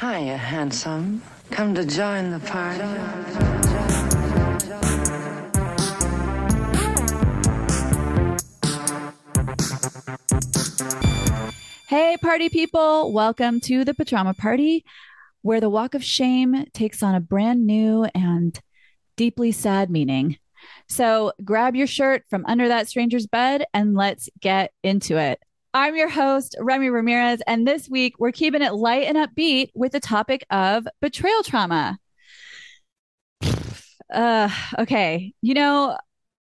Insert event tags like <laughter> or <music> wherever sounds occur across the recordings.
Hiya, handsome. Come to join the party. Hey, party people. Welcome to the Pajama Party, where the walk of shame takes on a brand new and deeply sad meaning. So grab your shirt from under that stranger's bed and let's get into it. I'm your host, Remy Ramirez, and this week we're keeping it light and upbeat with the topic of betrayal trauma. <sighs> Uh, okay. You know,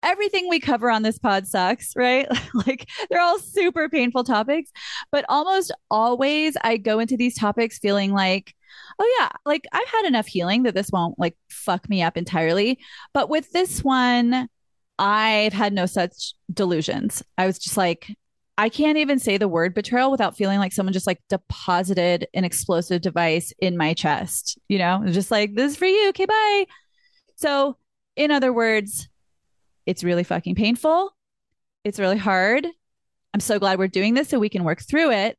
everything we cover on this pod sucks, right? <laughs> like they're all super painful topics, but almost always I go into these topics feeling like, oh yeah, like I've had enough healing that this won't like fuck me up entirely. But with this one, I've had no such delusions. I was just like, I can't even say the word betrayal without feeling like someone just like deposited an explosive device in my chest, you know, just like, this is for you. Okay, bye. So, in other words, it's really fucking painful. It's really hard. I'm so glad we're doing this so we can work through it.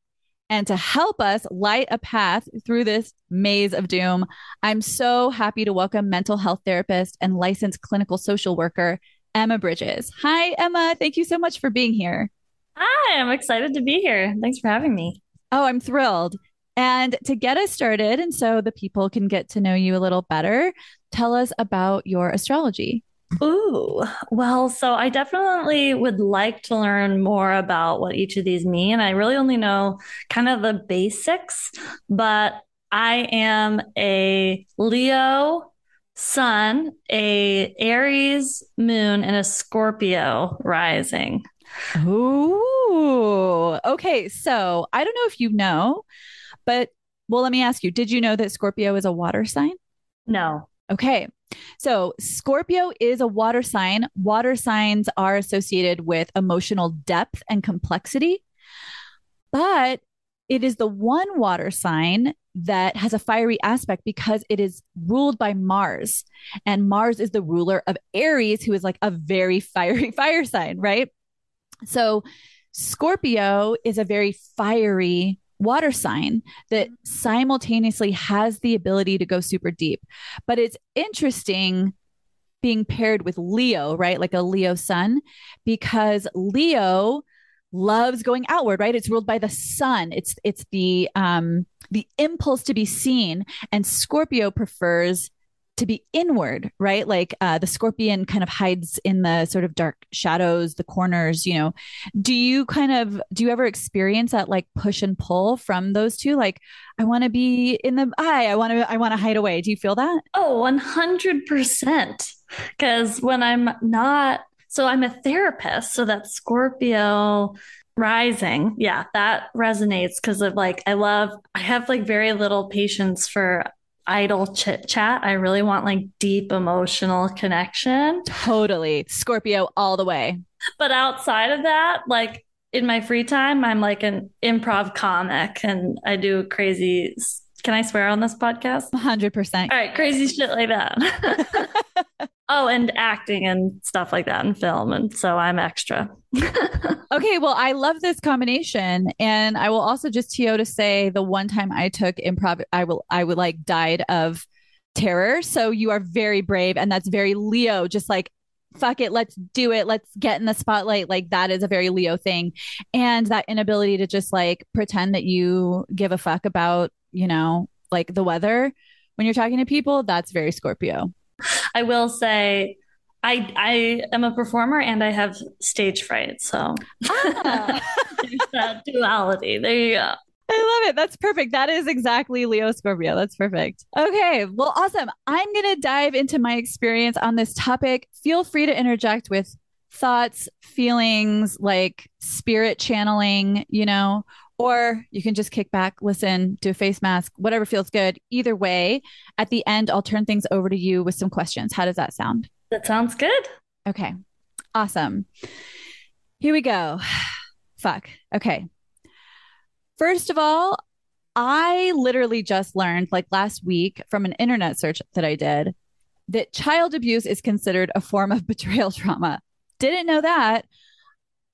And to help us light a path through this maze of doom, I'm so happy to welcome mental health therapist and licensed clinical social worker, Emma Bridges. Hi, Emma. Thank you so much for being here. Hi, I'm excited to be here. Thanks for having me. Oh, I'm thrilled. And to get us started, and so the people can get to know you a little better, tell us about your astrology. Ooh, well, so I definitely would like to learn more about what each of these mean. I really only know kind of the basics, but I am a Leo sun, a Aries moon, and a Scorpio rising. Ooh, okay. So I don't know if you know, but well, let me ask you did you know that Scorpio is a water sign? No. Okay. So Scorpio is a water sign. Water signs are associated with emotional depth and complexity, but it is the one water sign that has a fiery aspect because it is ruled by Mars. And Mars is the ruler of Aries, who is like a very <laughs> fiery fire sign, right? So Scorpio is a very fiery water sign that simultaneously has the ability to go super deep. But it's interesting being paired with Leo, right? Like a Leo sun, because Leo loves going outward, right? It's ruled by the sun. It's it's the um the impulse to be seen and Scorpio prefers to be inward, right? Like uh, the scorpion kind of hides in the sort of dark shadows, the corners, you know. Do you kind of, do you ever experience that like push and pull from those two? Like, I want to be in the eye, I want to, I want to hide away. Do you feel that? Oh, 100%. Because when I'm not, so I'm a therapist, so that Scorpio rising yeah that resonates because of like i love i have like very little patience for idle chit chat. I really want like deep emotional connection. Totally. Scorpio all the way. But outside of that, like in my free time, I'm like an improv comic and I do crazy. Can I swear on this podcast? 100%. All right, crazy shit like that. <laughs> <laughs> oh, and acting and stuff like that in film. And so I'm extra. <laughs> okay, well, I love this combination. And I will also just to to say the one time I took improv, I will I would like died of terror. So you are very brave and that's very Leo, just like fuck it, let's do it. Let's get in the spotlight. Like that is a very Leo thing. And that inability to just like pretend that you give a fuck about, you know, like the weather when you're talking to people, that's very Scorpio. I will say I I am a performer and I have stage fright, so ah. <laughs> there's that duality. There you go. I love it. That's perfect. That is exactly Leo Scorpio. That's perfect. Okay. Well, awesome. I'm going to dive into my experience on this topic. Feel free to interject with thoughts, feelings, like spirit channeling, you know, or you can just kick back, listen, do a face mask, whatever feels good. Either way, at the end, I'll turn things over to you with some questions. How does that sound? That sounds good. Okay. Awesome. Here we go. <sighs> Fuck. Okay. First of all, I literally just learned like last week from an internet search that I did that child abuse is considered a form of <laughs> betrayal trauma. Didn't know that.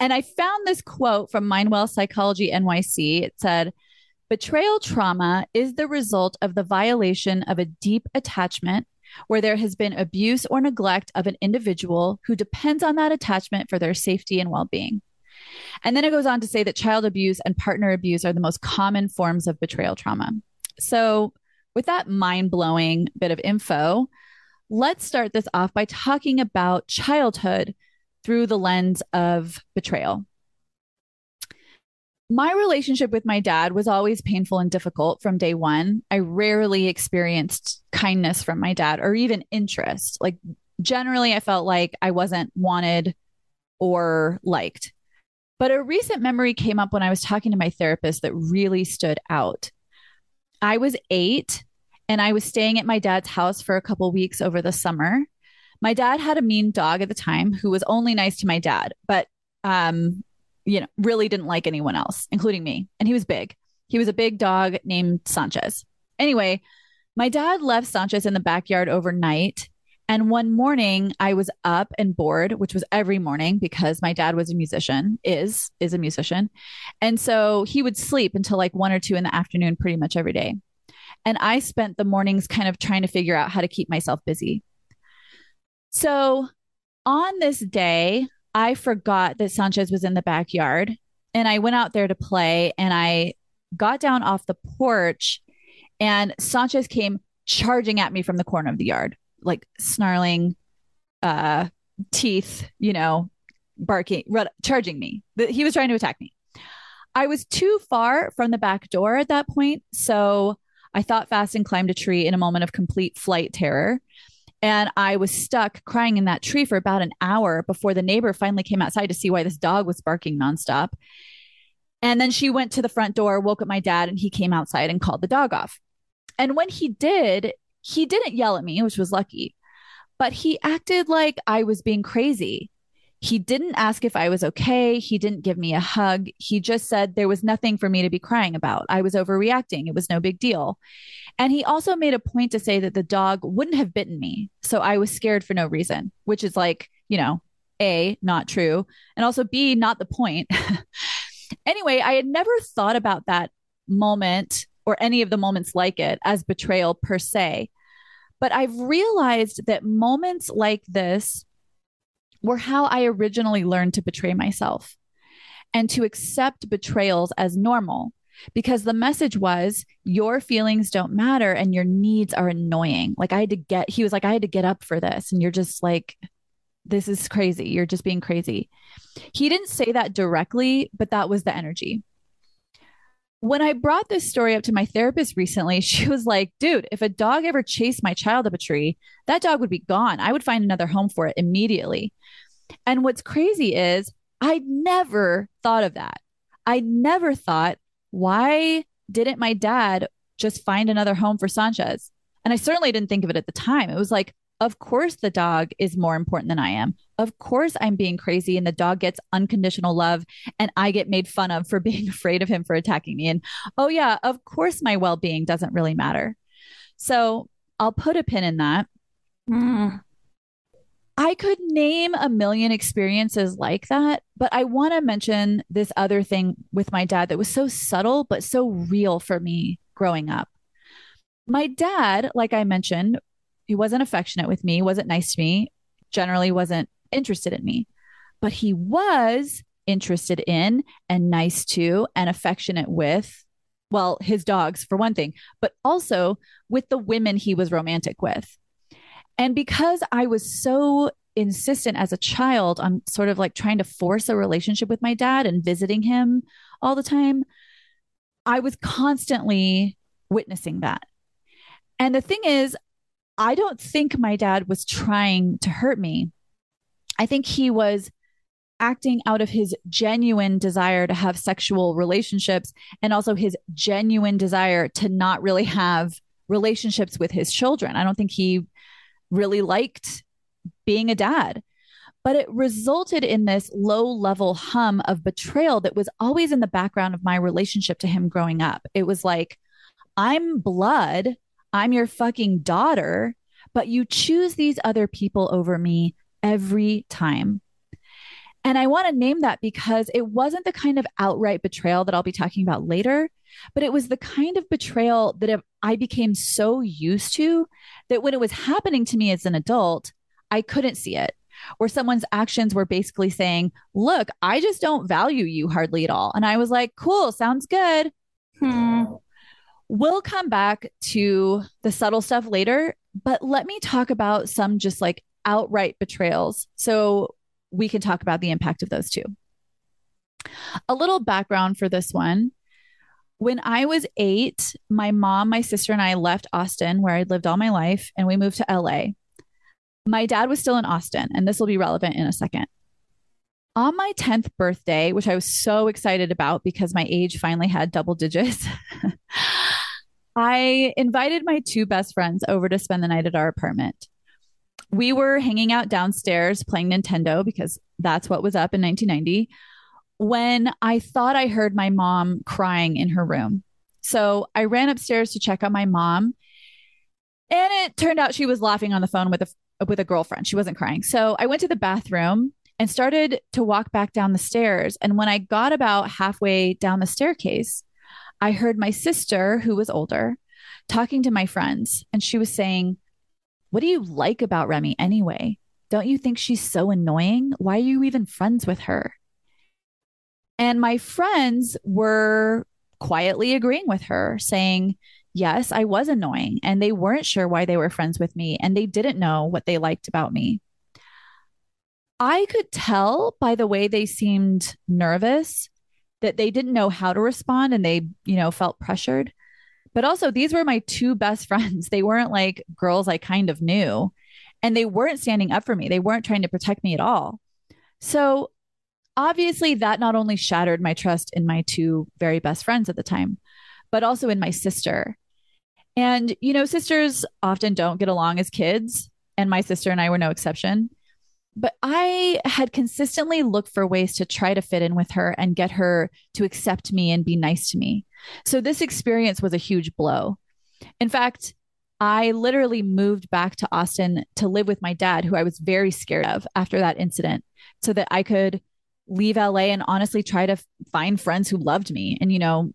And I found this quote from Mindwell Psychology NYC. It said, Betrayal trauma is the result of the violation of a deep attachment where there has been abuse or neglect of an individual who depends on that attachment for their safety and well being. And then it goes on to say that child abuse and partner abuse are the most common forms of betrayal trauma. So, with that mind blowing bit of info, let's start this off by talking about childhood through the lens of betrayal. My relationship with my dad was always painful and difficult from day one. I rarely experienced kindness from my dad or even interest. Like, generally, I felt like I wasn't wanted or liked. But a recent memory came up when I was talking to my therapist that really stood out. I was eight and I was staying at my dad's house for a couple weeks over the summer. My dad had a mean dog at the time who was only nice to my dad, but um, you know, really didn't like anyone else, including me. And he was big. He was a big dog named Sanchez. Anyway, my dad left Sanchez in the backyard overnight and one morning I was up and bored, which was every morning because my dad was a musician, is is a musician. And so he would sleep until like 1 or 2 in the afternoon pretty much every day. And I spent the mornings kind of trying to figure out how to keep myself busy. So on this day, I forgot that Sanchez was in the backyard and I went out there to play and I got down off the porch and Sanchez came charging at me from the corner of the yard like snarling uh teeth, you know, barking, charging me. He was trying to attack me. I was too far from the back door at that point, so I thought fast and climbed a tree in a moment of complete flight terror. And I was stuck crying in that tree for about an hour before the neighbor finally came outside to see why this dog was barking nonstop. And then she went to the front door, woke up my dad, and he came outside and called the dog off. And when he did, he didn't yell at me, which was lucky, but he acted like I was being crazy. He didn't ask if I was okay. He didn't give me a hug. He just said there was nothing for me to be crying about. I was overreacting. It was no big deal. And he also made a point to say that the dog wouldn't have bitten me. So I was scared for no reason, which is like, you know, A, not true. And also B, not the point. <laughs> anyway, I had never thought about that moment or any of the moments like it as betrayal per se. But I've realized that moments like this were how I originally learned to betray myself and to accept betrayals as normal because the message was your feelings don't matter and your needs are annoying. Like I had to get, he was like, I had to get up for this. And you're just like, this is crazy. You're just being crazy. He didn't say that directly, but that was the energy when I brought this story up to my therapist recently, <laughs> she was like, dude, if a dog ever chased my child up a tree, that dog would be gone. I would find another home for it immediately. And what's crazy is I never thought of that. I never thought, why didn't my dad just find another home for Sanchez? And I certainly didn't think of it at the time. It was like, of course, the dog is more important than I am. Of course, I'm being crazy and the dog gets unconditional love and I get made fun of for <laughs> being afraid of him for attacking me. And oh, yeah, of course, my well being doesn't really matter. So I'll put a pin in that. Mm. I could name a million experiences like that, but I want to mention this other thing with my dad that was so subtle, but so real for me growing up. My dad, like I mentioned, he wasn't affectionate with me, wasn't nice to me, generally wasn't interested in me. But he was interested in and nice to and affectionate with well, his dogs for one thing, but also with the women he was romantic with. And because I was so insistent as a child on sort of like trying to force a relationship with my dad and visiting him all the time, I was constantly witnessing that. And the thing is, I don't think my dad was trying to hurt me. I think he was acting out of his genuine desire to have sexual relationships and also his genuine desire to not really have relationships with his children. I don't think he really liked being a dad. But it resulted in this low level hum of betrayal that was always in the background of my relationship to him growing up. It was like, I'm blood, I'm your fucking daughter, but you choose these other people over me every time. And I want to name that because it wasn't the kind of outright betrayal that I'll be talking about later, but it was the kind of betrayal that I became so used to that when it was happening to me as an adult, I couldn't see it. Where someone's actions were basically saying, Look, I just don't value you hardly at all. And I was like, Cool, sounds good. Hmm. We'll come back to the subtle stuff later, but let me talk about some just like outright betrayals. So we can talk about the impact of those two. A little background for this one. When I was eight, my mom, my sister, and I left Austin, where I'd lived all my life, and we moved to LA. My dad was still in Austin, and this will be relevant in a second. On my 10th birthday, which I was so excited about because my age finally had double digits, <laughs> I invited my two best friends over to spend the night at our apartment we were hanging out downstairs playing Nintendo because that's what was up in 1990 when I thought I heard my mom crying in her room. So I ran upstairs to check on my mom. And it turned out she was laughing on the phone with a with a girlfriend. She wasn't crying. So I went to the bathroom and started to walk back down the stairs. And when I got about halfway down the staircase, I heard my sister, who was older, talking to my friends. And she was saying, what do you like about Remy anyway? Don't you think she's so annoying? Why are you even friends with her? And my friends were quietly agreeing with her, saying, Yes, I was annoying. And they weren't sure why they were friends with me. And they didn't know what they liked about me. I could tell by the way they seemed nervous that they didn't know how to respond and they, you know, felt pressured. But also, these were my two best <laughs> friends. They weren't like girls I kind of knew, and they weren't standing up for me. They weren't trying to protect me at all. So, obviously, that not only shattered my trust in my two very best friends at the time, but also in my sister. And, you know, sisters often don't get along as kids, and my sister and I were no exception. But I had consistently looked for ways to try to fit in with her and get her to accept me and be nice to me. So this experience was a huge blow. In fact, I literally moved back to Austin to live with my dad, who I was very scared of after that incident, so that I could leave LA and honestly try to find friends who loved me. And, you know,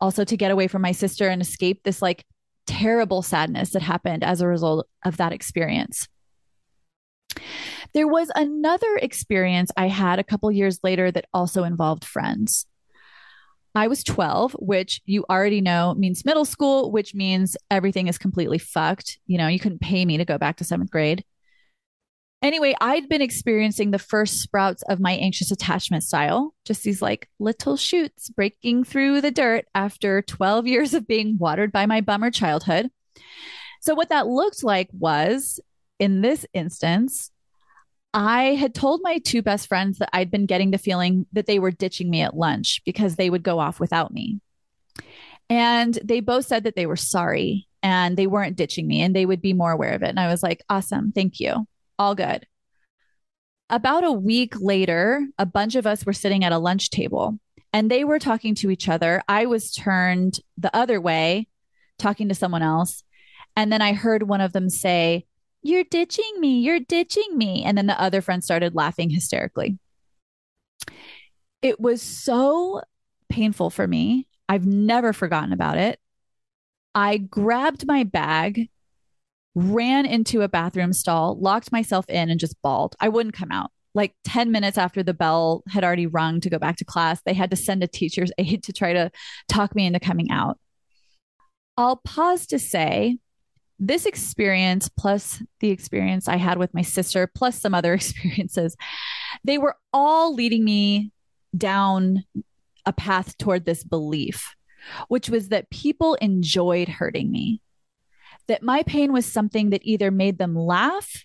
also to get away from my sister and escape this like terrible sadness that happened as a result of that experience. There was another experience I had a couple years later that also involved friends. I was 12, which you already know means middle school, which means everything is completely fucked. You know, you couldn't pay me to go back to seventh grade. Anyway, I'd been experiencing the first sprouts of my anxious attachment style, just these like little shoots breaking through the dirt after 12 years of being watered by my bummer childhood. So, what that looked like was in this instance, I had told my two best friends that I'd been getting the feeling that they were ditching me at lunch because they would go off without me. And they both said that they were sorry and they weren't ditching me and they would be more aware of it. And I was like, awesome. Thank you. All good. About a week later, a bunch of us were sitting at a lunch table and they were talking to each other. I was turned the other way, talking to someone else. And then I heard one of them say, you're ditching me. You're ditching me. And then the other friend started laughing hysterically. It was so painful for me. I've never forgotten about it. I grabbed my bag, ran into a bathroom stall, locked myself in, and just bawled. I wouldn't come out. like 10 minutes after the bell had already rung to go back to class, they had to send a teacher's <laughs> aide to try to talk me into coming out. I'll pause to say this experience, plus the experience I had with my sister, plus some other <laughs> experiences, they were all leading me down a path toward this belief, which was that people enjoyed hurting me, that my pain was something that either made them laugh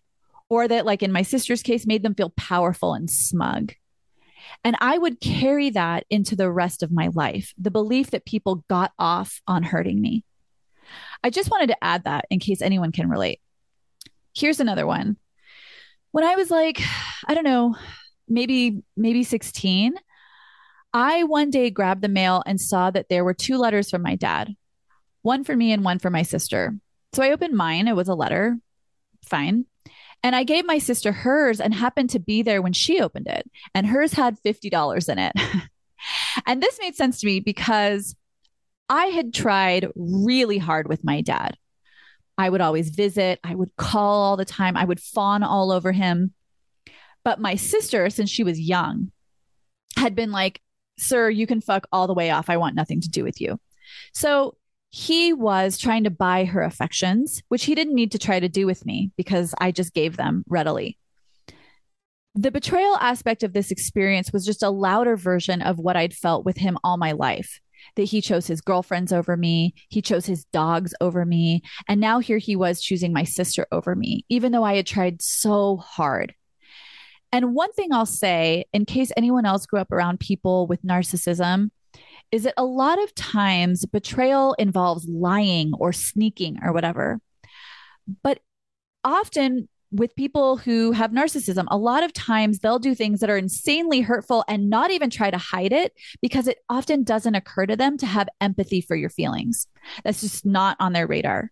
or that, like in my sister's case, made them feel powerful and smug. And I would carry that into the rest of my life the belief that people got off on hurting me. I just wanted to add that in case anyone can relate. Here's another one. When I was like, I don't know, maybe maybe 16, I one day grabbed the mail and saw that there were two letters from my dad. One for me and one for my sister. So I opened mine, it was a letter. Fine. And I gave my sister hers and happened to be there when she opened it. And hers had $50 in it. <laughs> and this made sense to me because I had tried really hard with my dad. I would always visit, I would call all the time, I would fawn all over him. But my sister, since she was young, had been like, Sir, you can fuck all the way off. I want nothing to do with you. So he was trying to buy her affections, which he didn't need to try to do with me because I just gave them readily. The betrayal aspect of this experience was just a louder version of what I'd felt with him all my life that he chose his girlfriends over me, he chose his dogs over me, and now here he was choosing my sister over me, even though I had tried so hard. And one thing I'll say, in case anyone else grew up around people with narcissism, is that a lot of times betrayal involves lying or sneaking or whatever. But often with people who have narcissism, a lot of times they'll do things that are insanely hurtful and not even try to hide it because it often doesn't occur to them to have empathy for your feelings. That's just not on their radar.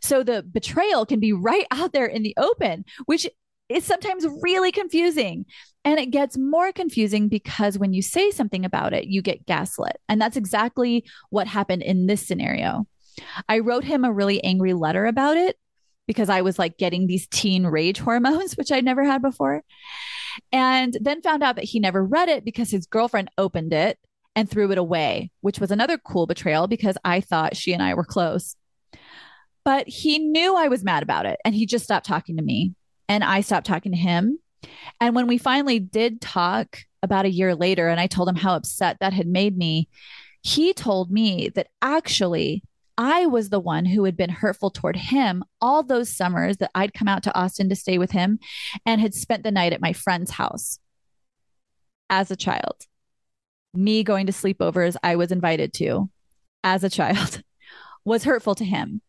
So the betrayal can be right <laughs> out there in the open, which is sometimes really confusing. And it gets more confusing because when you say something about it, you get gaslit. And that's exactly what happened in this scenario. I wrote him a really angry letter about it because I was like getting these teen rage <laughs> hormones, which I'd never had before. And then found out that he never read it because his girlfriend opened it and threw it away, which was another cool betrayal because I thought she and I were close. But he knew I was mad about it and he just stopped talking to me and I stopped talking to him. And when we finally did talk about a year later and I told him how upset that had made me, he told me that actually I was the one who had been hurtful toward him all those summers that I'd come out to Austin to stay with him and had spent the night at my friend's house as a child. Me going to sleepovers I was invited to as a child <laughs> was hurtful to him.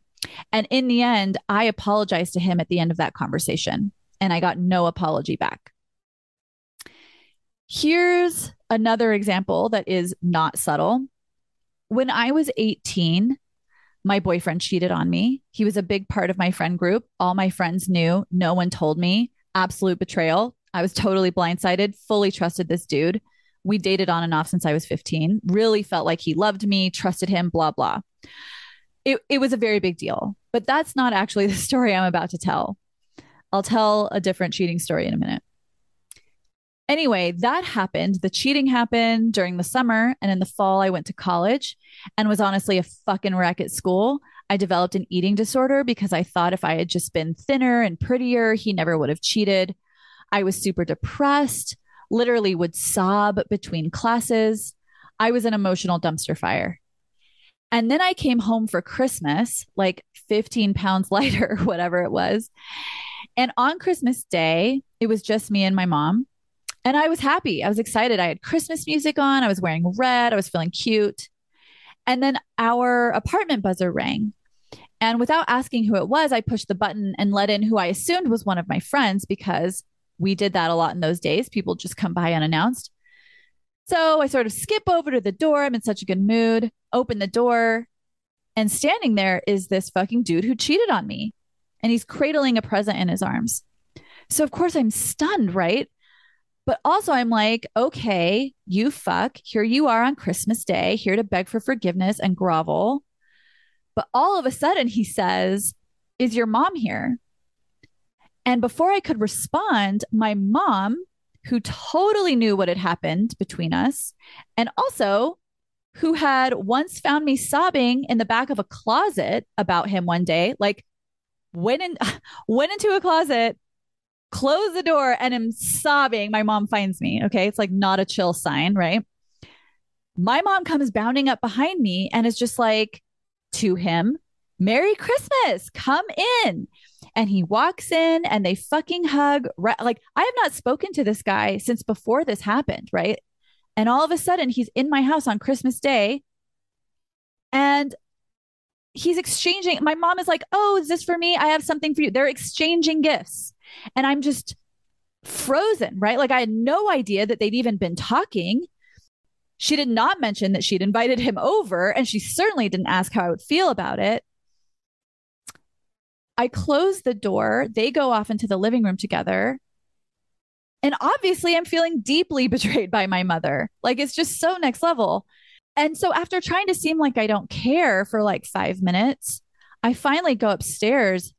And in the end, I apologized to him at the end of that conversation and I got no apology back. Here's another example that is not subtle. When I was 18, my boyfriend cheated on me. He was a big part of my friend group. All my friends knew. No one told me. Absolute betrayal. I was totally blindsided, fully trusted this dude. We dated on and off since I was 15. Really felt like he loved me, trusted him, blah, blah. It, it was a very big deal. But that's not actually <laughs> the story I'm about to tell. I'll tell a different cheating story in a minute. Anyway, that happened. The cheating happened during the summer. And in the fall, I went to college and was honestly a fucking wreck at school. I developed an eating disorder because I thought if I had just been thinner and prettier, he never would have cheated. I was super depressed, literally would sob between classes. I was an emotional dumpster fire. And then I came home for Christmas, like 15 pounds <laughs> lighter, whatever it was. And on Christmas Day, it was just me and my mom. And I was happy. I was excited. I had Christmas music on. I was wearing red. I was feeling cute. And then our apartment buzzer rang. And without asking who it was, I pushed the button and let in who I assumed was one of my friends because we did that a lot in those days. People just come by unannounced. So I sort of skip over to the door. I'm in such a good mood, open the door, and standing there is this fucking dude who cheated on me. And he's cradling a present in his arms. So, of course, I'm stunned, right? But also, I'm like, okay, you fuck. Here you are on Christmas Day, here to beg for forgiveness and grovel. But all of a sudden, he says, Is your mom here? And before I could respond, my mom who totally knew what had happened between us and also who had once found me sobbing in the back of a closet about him one day like went in <laughs> went into a closet closed the door and am sobbing. My mom finds me okay? It's like not a chill sign right? My mom comes bounding up behind me and is just like to him merry christmas come in. And he walks in and they fucking hug like i have not spoken to this guy since before this happened right and all of a sudden he's in my house on christmas day and he's exchanging my mom is like oh is this for me? I have something for you. They're exchanging gifts. And i'm just frozen right? Like i had no idea that they'd even been talking. She did not mention that she'd invited him over and she certainly didn't ask how i would feel about it. I close the door. They go off into the living room together. And obviously, I'm feeling deeply <laughs> betrayed by my mother. Like, it's just so next level. And so, after trying to seem like I don't care for like five minutes, I finally go upstairs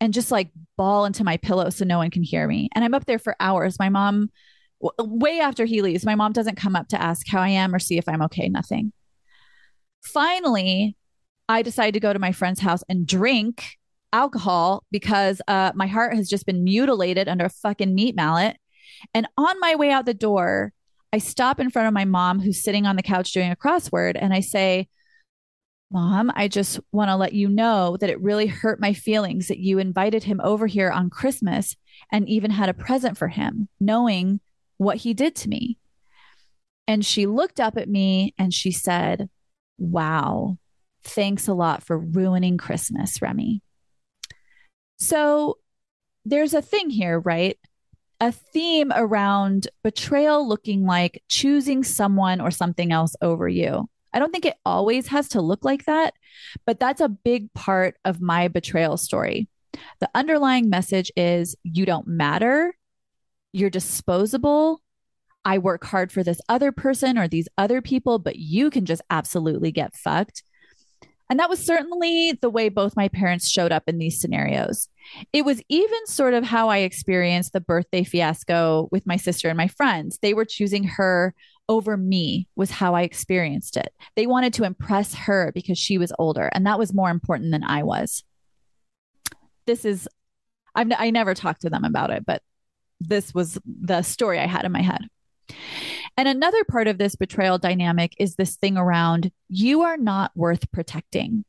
and just like bawl into my pillow so no one can hear me. And I'm up there for hours. My mom, w- way after he leaves, my mom doesn't come up to ask how I am or see if I'm okay, nothing. Finally, I decide to go to my friend's house and drink alcohol because uh, my heart has just been mutilated under a fucking meat mallet. And on my way out the door, I stop in front of my mom who's sitting on the couch doing a crossword and I say, Mom, I just want to let you know that it really hurt my feelings that you invited him over here on Christmas and even had a present for him, knowing what he did to me. And she looked up at me and she said, Wow, thanks a lot for ruining Christmas, Remy. So there's a thing here, right? A theme around betrayal looking like choosing someone or something else over you. I don't think it always has to look like that, but that's a big part of my betrayal story. The underlying message is you don't matter, you're disposable. I work hard for this other person or these other people, but you can just absolutely get fucked. And that was certainly the way both my parents showed up in these scenarios. It was even sort of how I experienced the birthday fiasco with my sister and my friends. They were choosing her over me, was how I experienced it. They wanted to impress her because she was older, and that was more important than I was. This is, I've, I never talked to them about it, but this was the story I had in my head. And another part of this betrayal dynamic is this thing around you are not worth protecting.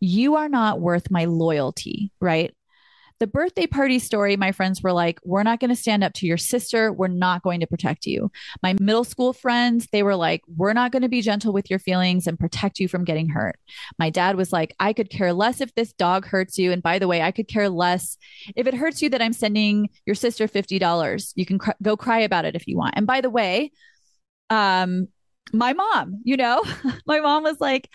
You are not worth my loyalty, right? The birthday party story, my friends were like, We're not going to stand up to your sister. We're not going to protect you. My middle school friends, they were like, We're not going to be gentle with your feelings and protect you from getting hurt. My dad was like, I could care less if this dog hurts you. And by the way, I could care less if it hurts you that I'm sending your sister $50. You can cr- go cry about it if you want. And by the way, um, my mom, you know, <laughs> my mom was like,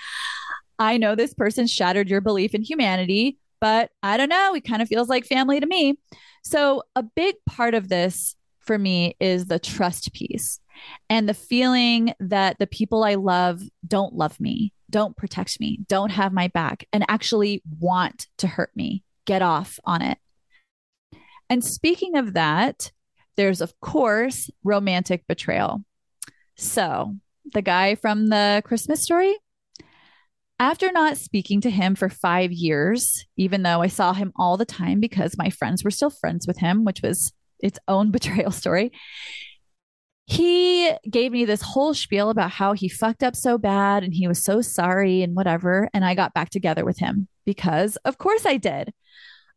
I know this person shattered your belief in humanity, but I don't know. It kind of feels like family to me. So, a big part of this for me is the trust piece and the feeling that the people I love don't love me, don't protect me, don't have my back, and actually want to hurt me. Get off on it. And speaking of that, there's, of course, romantic betrayal. So, the guy from the Christmas story, after not speaking to him for five years, even though I saw him all the time because my friends were still friends with him, which was its own <laughs> betrayal story, he gave me this whole spiel about how he fucked up so bad and he was so sorry and whatever. And I got back together with him because, of course, I did.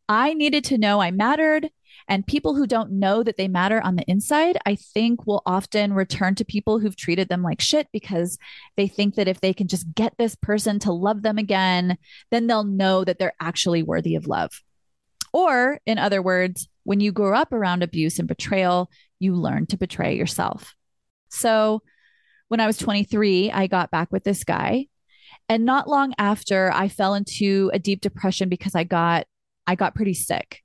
I needed to know I mattered. And people who don't know that they matter on the inside, I think will often return to people who've treated them like shit because they think that if they can just get this person to love them again, then they'll know that they're actually worthy of love. Or, in other words, when you grow up around abuse and betrayal, you learn to betray yourself. So, when I was 23, I got back with this guy. And not long after, I fell into a deep depression because I got I got pretty sick.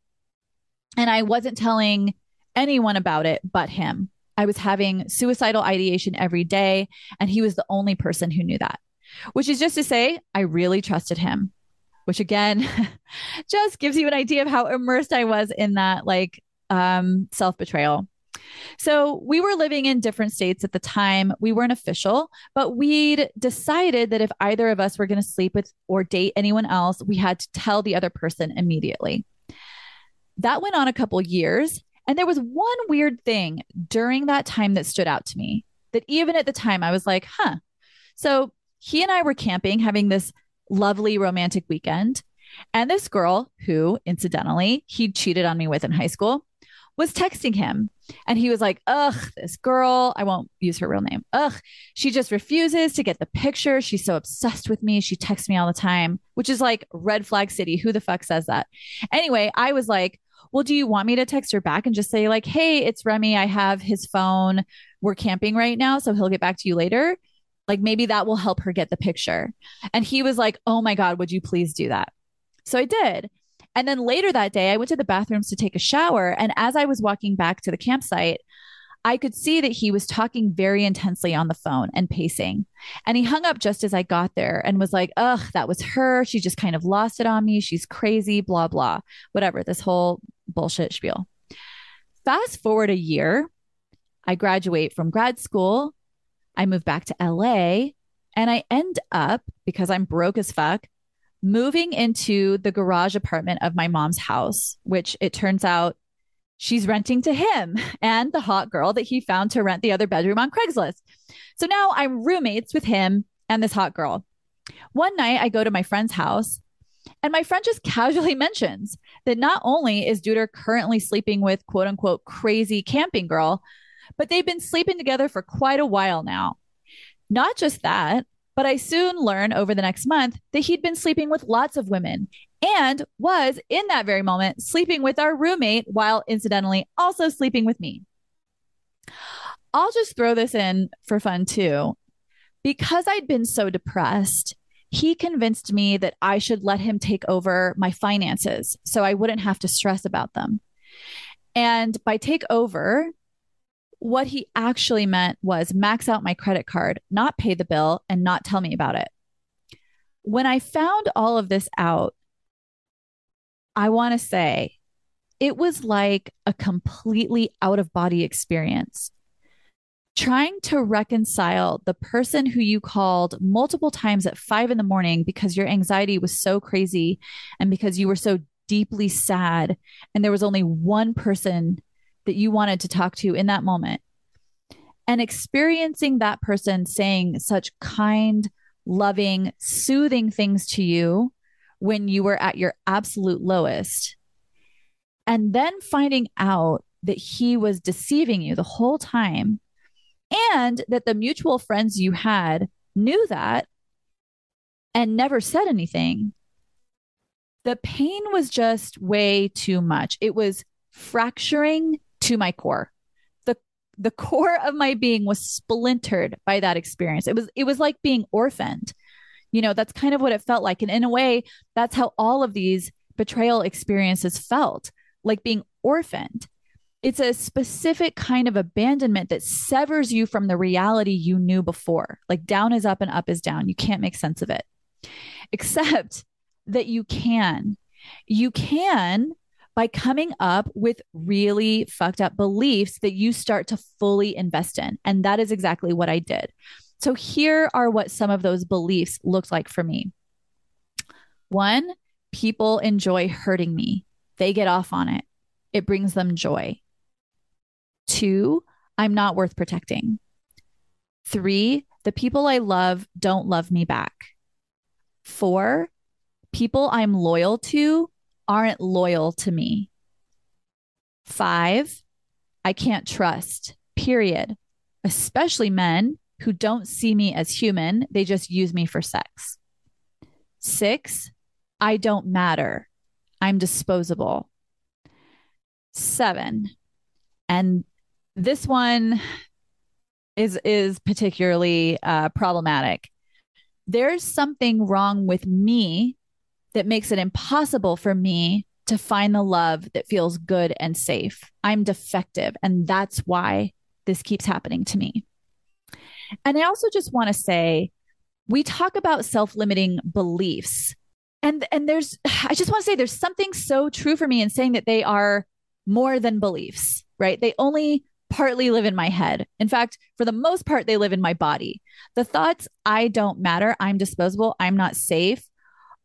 And I wasn't telling anyone about it but him. I was having suicidal ideation every day, and he was the only person who knew that, which is just to say, I really trusted him, which again <laughs> just gives you an idea of how immersed I was in that like um, self betrayal. So we were living in different states at the time. We weren't official, but we'd decided that if either of us were going to sleep with or date anyone else, we had to tell the other person immediately. That went on a couple years. And there was one weird thing during that time that stood out to me that even at the time I was like, huh. So he and I were camping, having this lovely romantic weekend. And this girl, who incidentally he cheated on me with in high school, was texting him. And he was like, Ugh, this girl, I won't use her real name. Ugh, she just refuses to get the picture. She's so obsessed with me. She texts me all the time, which is like red flag city. Who the fuck says that? Anyway, I was like, Well, do you want me to text her back and just say, like, hey, it's Remy. I have his phone. We're camping right now. So he'll get back to you later. Like maybe that will help her get the picture. And he was like, Oh my God, would you please do that? So I did. And then later that day, I went to the bathrooms to take a shower. And as I was walking back to the campsite, I could see that he was talking very intensely on the phone and pacing. And he hung up just as I got there and was like, ugh, that was her. She just kind of lost it on me. She's crazy, blah, blah, whatever, this whole bullshit spiel. Fast forward a year, I graduate from grad school. I move back to LA and I end up, because I'm broke as fuck, moving into the garage apartment of my mom's house, which it turns out she's renting to him <laughs> and the hot girl that he found to rent the other bedroom on Craigslist. So now I'm roommates with him and this hot girl. One night I go to my friend's house and my friend just <laughs> casually mentions that not only is Duder currently sleeping with quote unquote crazy camping girl, but they've been sleeping together for quite a while now. Not just that, but I soon learn over the next month that he'd been sleeping with lots of women and was in that very moment sleeping with our roommate while incidentally also sleeping with me. I'll just throw this in for fun too. Because I'd been so depressed, he convinced me that I should let him take over my finances so I wouldn't have to stress about them. And by take over, what he actually meant was max out my credit card, not pay the bill, and not tell me about it. When I found all of this out, I want to say it was like a completely out of body experience. Trying to reconcile the person who you called multiple times at five in the morning because your anxiety was so crazy and because you were so deeply sad, and there was only one person that you wanted to talk to in that moment and experiencing that person saying such kind, loving, soothing things to you when you were at your absolute lowest. And then finding out that he was deceiving you the whole time and that the mutual friends you had knew that and never said anything. The pain was just way too much. It was fracturing to my core. The the core of my being was splintered by that experience. It was it was like being orphaned. You know, that's kind of what it felt like. And in a way, that's how all of these betrayal experiences felt, like being orphaned. It's a specific kind of abandonment that severs you from the reality you knew before. Like down is up and up is down. You can't make sense of it. Except that you can. You can by coming up with really fucked up beliefs that you start to fully invest in. And that is exactly what I did. So here are what some of those beliefs looked like for me. One, people enjoy hurting me, they get off on it, it brings them joy. Two, I'm not worth protecting. Three, the people I love don't love me back. Four, people I'm loyal to aren't loyal to me. Five, I can't trust, period. Especially men who don't see me as human, they just use me for sex. Six, I don't matter. I'm disposable. Seven, and this one is is particularly uh, problematic. There's something wrong with me that makes it impossible for me to find the love that feels good and safe. I'm defective. And that's why this keeps happening to me. And I also just want to say we talk about self limiting beliefs. And, and there's, <sighs> I just want to say there's something so true for me in saying that they are more than beliefs, right? They only partly live in my head. In fact, for the most part, they live in my body. The thoughts, I don't matter, I'm disposable, I'm not safe,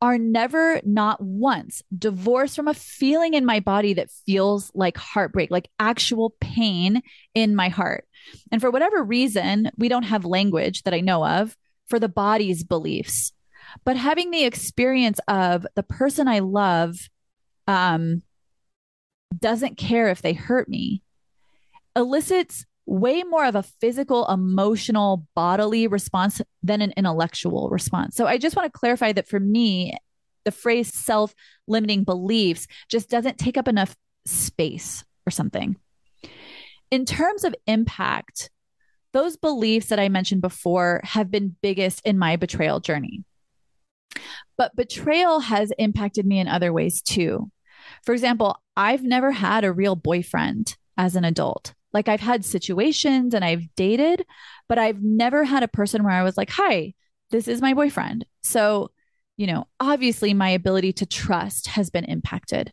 are never, not once, divorced from a feeling in my body that feels like heartbreak, like actual pain in my heart. And for whatever reason, we don't have language that I know of for the body's beliefs. But having the experience of the person I love um, doesn't care if they hurt me elicits way more of a physical, emotional, bodily response than an intellectual response. So I just want to clarify that for me, the phrase self limiting beliefs just doesn't take up enough space or something. In terms of impact, those beliefs that I mentioned before have been biggest in my betrayal journey. But betrayal has impacted me in other ways too. For example, I've never had a real boyfriend as an adult. Like I've had situations and I've dated, but I've never had a person where I was like, hi, this is my boyfriend. So, you know, obviously my ability to trust has been impacted.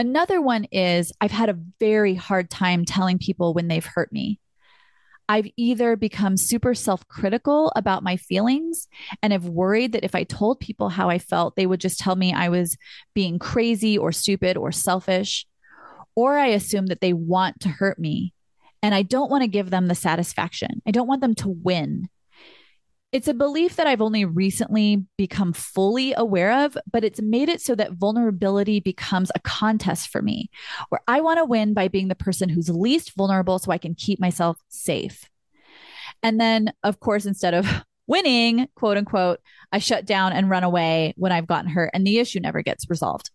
Another one is I've had a very hard time telling people when they've hurt me. I've either become super self critical about my feelings and have worried that if I told people how I felt, they would just tell me I was being crazy or stupid or selfish or I assume that they want to hurt me and I don't want to give them the satisfaction. I don't want them to win. It's a belief that I've only recently become fully aware of, but it's made it so that vulnerability becomes a contest for me, where I want to win by being the person who's least vulnerable so I can keep myself safe. And then, of course, instead of <laughs> winning, quote unquote, I shut down and run away when I've gotten hurt and the issue never gets resolved.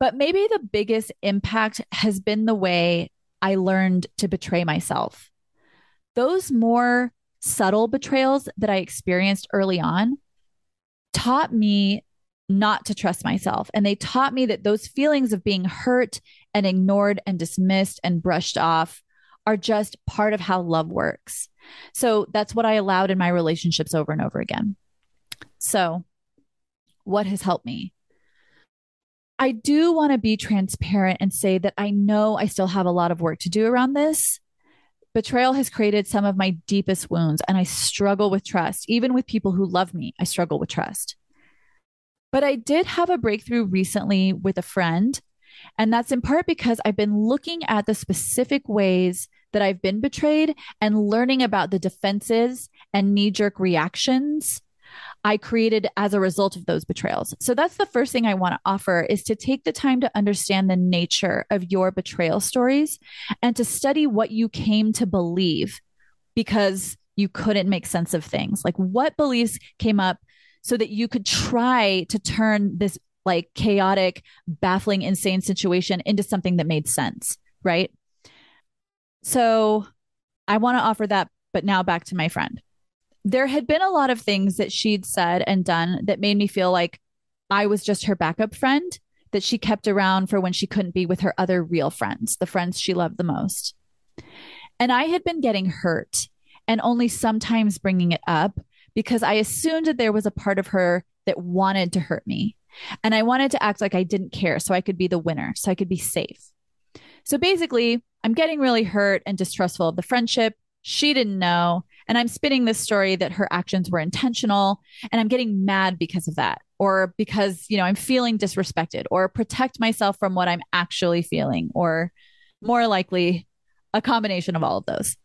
But maybe the biggest impact has been the way I learned to betray myself. Those more subtle betrayals that I experienced early on taught me not to trust myself. And they taught me that those feelings of being hurt and ignored and dismissed and brushed off are just part of how love works. So that's what I allowed in my relationships over and over again. So, what has helped me? I do want to be transparent and say that I know I still have a lot of work to do around this. Betrayal has created some of my deepest wounds, and I struggle with trust. Even with people who love me, I struggle with trust. But I did have a breakthrough recently with a friend. And that's in part because I've been looking at the specific ways that I've been betrayed and learning about the defenses and knee jerk reactions I created as a result of those betrayals. So that's the first thing I want to offer is to take the time to understand the nature of your betrayal stories and to study what you came to believe because you couldn't make sense of things. Like what beliefs came up so that you could try to turn this like chaotic, baffling, insane situation into something that made sense, right? So I want to offer that, but now back to my friend there had been a lot of things that she'd said and done that made me feel like I was just her backup friend that she kept around for when she couldn't be with her other real friends, the friends she loved the most. And I had been getting hurt and only sometimes bringing it up because I assumed that there was a part of her that wanted to hurt me. And I wanted to act like I didn't care so I could be the winner, so I could be safe. So basically, I'm getting really hurt and distrustful of the friendship. She didn't know. And I'm spinning this story that her actions were intentional. And I'm getting mad because of that, or because, you know, I'm feeling disrespected, or protect myself from what I'm actually feeling, or more likely, a combination of all of those.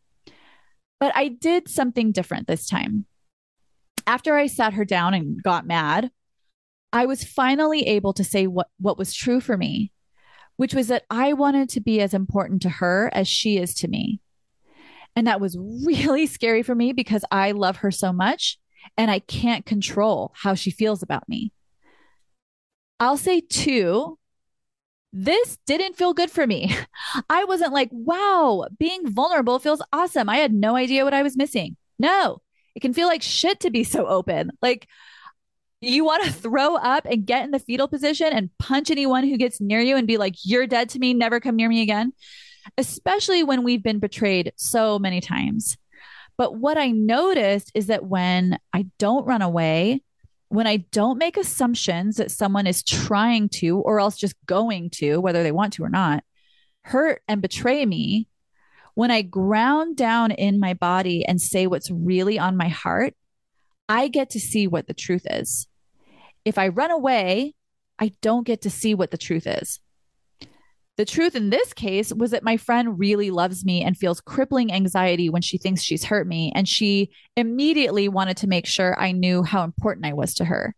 But I did something different this time. After I sat her down and got mad, I was finally able to say what, what was true for me, which was that I wanted to be as important to her as she is to me. And that was really <laughs> scary for me because I love her so much and I can't control how she feels about me. I'll say, too, this didn't feel good for me. <laughs> I wasn't like, wow, being vulnerable feels awesome. I had no idea what I was missing. No, it can feel like shit to be so open. Like, you want to throw up and get in the fetal position and punch anyone who gets near you and be like, you're dead to me, never come near me again especially when we've been betrayed so many times. But what I noticed is that when I don't run away, when I don't make assumptions that someone is trying to or else just going to, whether they want to or not, hurt and betray me, When I ground down in my body and say what's really on my heart, I get to see what the truth is. If I run away, I don't get to see what the truth is. The truth in this case was that my friend really loves me and feels crippling anxiety when she thinks she's hurt me. And she immediately wanted to make sure I knew how important I was to her.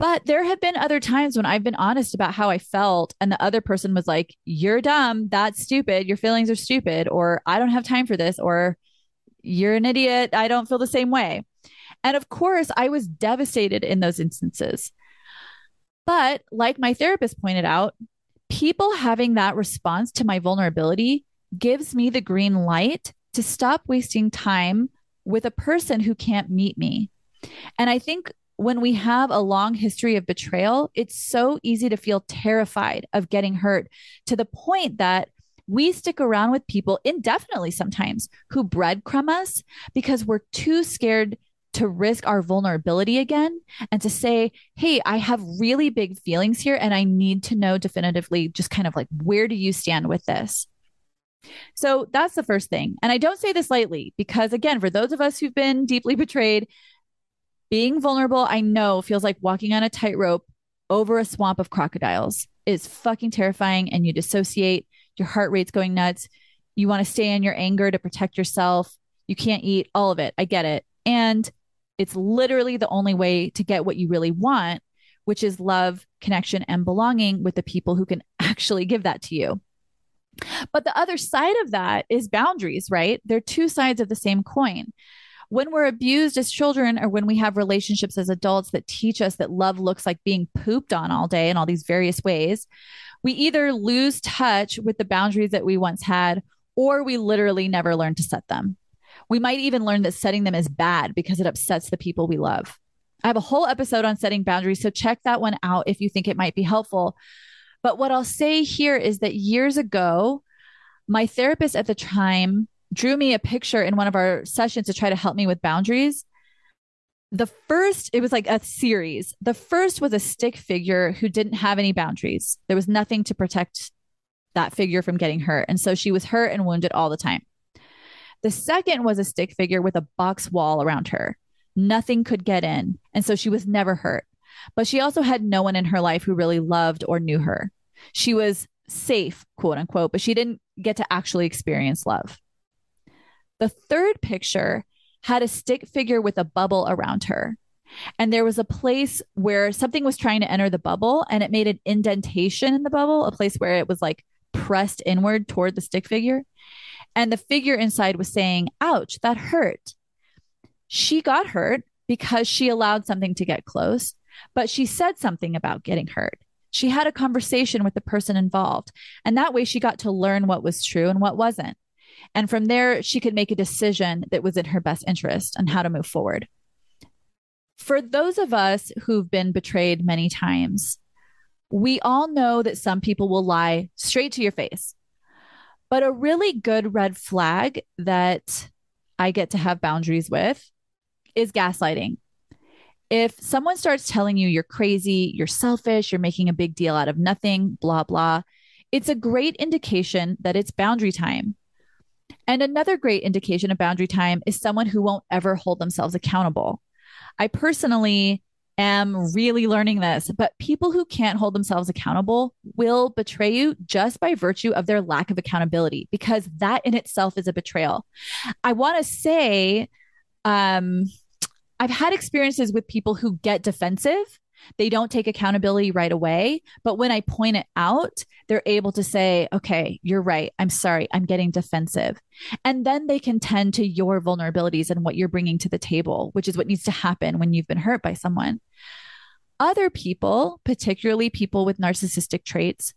But there have been other times when I've been honest about how I felt, and the other person was like, You're dumb. That's stupid. Your feelings are stupid. Or I don't have time for this. Or you're an idiot. I don't feel the same way. And of course, I was devastated in those instances. But like my therapist pointed out, people having that response to my vulnerability gives me the green light to stop wasting time with a person who can't meet me. And I think when we have a long history of betrayal, it's so easy to feel terrified of getting hurt to the point that we stick around with people indefinitely sometimes who breadcrumb us because we're too scared to risk our vulnerability again and to say, Hey, I have really big feelings here and I need to know definitively just kind of like, where do you stand with this? So that's the first thing. And I don't say this lightly because, again, for those of us who've been deeply betrayed, being vulnerable, I know feels like walking on a tightrope over a swamp of crocodiles. It's fucking terrifying and you dissociate. Your heart rate's going nuts. You want to stay in your anger to protect yourself. You can't eat all of it. I get it. And it's literally the only way to get what you really want, which is love, connection, and belonging with the people who can <laughs> actually give that to you. But the other side of that is boundaries, right? They're two sides of the same coin when we're abused as children or when we have relationships as adults that teach us that love looks like being pooped on all day in all these various ways, we either lose touch with the boundaries that we once had or we literally never learn to set them. We might even learn that setting them is bad because it upsets the people we love. I have a whole episode on setting boundaries, so check that one out if you think it might be helpful. But what I'll say here is that years ago, my therapist at the time drew me a picture in one of our sessions to try to help me with boundaries. The first, it was like a series. The first was a stick figure who didn't have any boundaries. There was nothing to protect that figure from getting hurt. And so she was hurt and wounded all the time. The second was a stick figure with a box wall around her. Nothing could get in. And so she was never hurt. But she also had no one in her life who really loved or knew her. She was safe, quote unquote, but she didn't get to actually experience love. The third picture had a stick figure with a bubble around her. And there was a place where something was trying to enter the bubble and it made an indentation in the bubble, a place where it was like pressed inward toward the stick figure. And the figure inside was saying, ouch, that hurt. She got hurt because she allowed something to get close, but she said something about getting hurt. She had a conversation with the person involved. And that way she got to learn what was true and what wasn't. And from there, she could make a decision that was in her best interest on how to move forward. For those of us who've been betrayed many times, we all know that some people will lie straight to your face. But a really good red flag that I get to have boundaries with is gaslighting. If someone starts telling you you're crazy, you're selfish, you're making a big deal out of nothing, blah, blah, it's a great indication that it's boundary time. And another great indication of boundary time is someone who won't ever hold themselves accountable. I personally am really learning this, but people who can't hold themselves accountable will betray you just by virtue of their lack of accountability, because that in itself is a betrayal. I want to say, um, I've had experiences with people who get defensive they don't take accountability right away. But when I point it out, they're able to say, okay, you're right. I'm sorry. I'm getting defensive. And then they can tend to your vulnerabilities and what you're bringing to the table, which is what needs to happen when you've been hurt by someone. Other people, particularly people with narcissistic traits,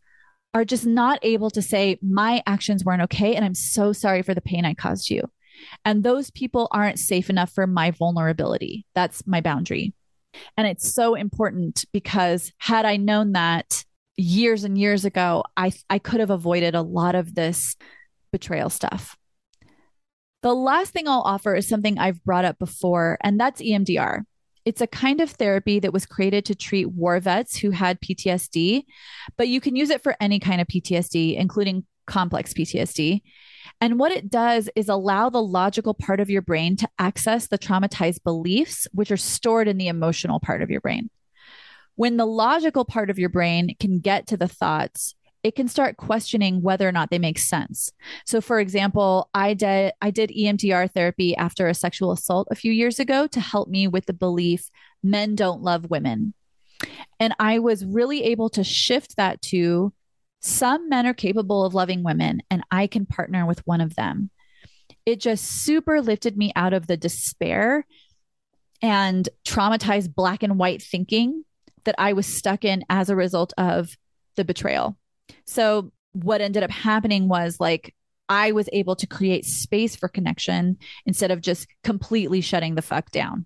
are just not able to say, my actions weren't okay. And I'm so sorry for the pain I caused you. And those people aren't safe enough for my vulnerability. That's my boundary. And it's so important because had I known that years and years ago, I, I could have avoided a lot of this betrayal stuff. The last thing I'll offer is something I've brought up before, and that's EMDR. It's a kind of therapy that was created to treat war vets who had PTSD, but you can use it for any kind of PTSD, including complex PTSD. And what it does is allow the logical part of your brain to access the traumatized beliefs, which are stored in the emotional part of your brain. When the logical part of your brain can get to the thoughts, it can start questioning whether or not they make sense. So for example, I did I did EMDR therapy after a sexual assault a few years ago to help me with the belief men don't love women. And I was really able to shift that to some men are capable of loving women and I can partner with one of them. It just super lifted me out of the despair and traumatized black and white thinking that I was stuck in as a result of the betrayal. So, what ended up happening was like I was able to create space for connection instead of just completely shutting the fuck down.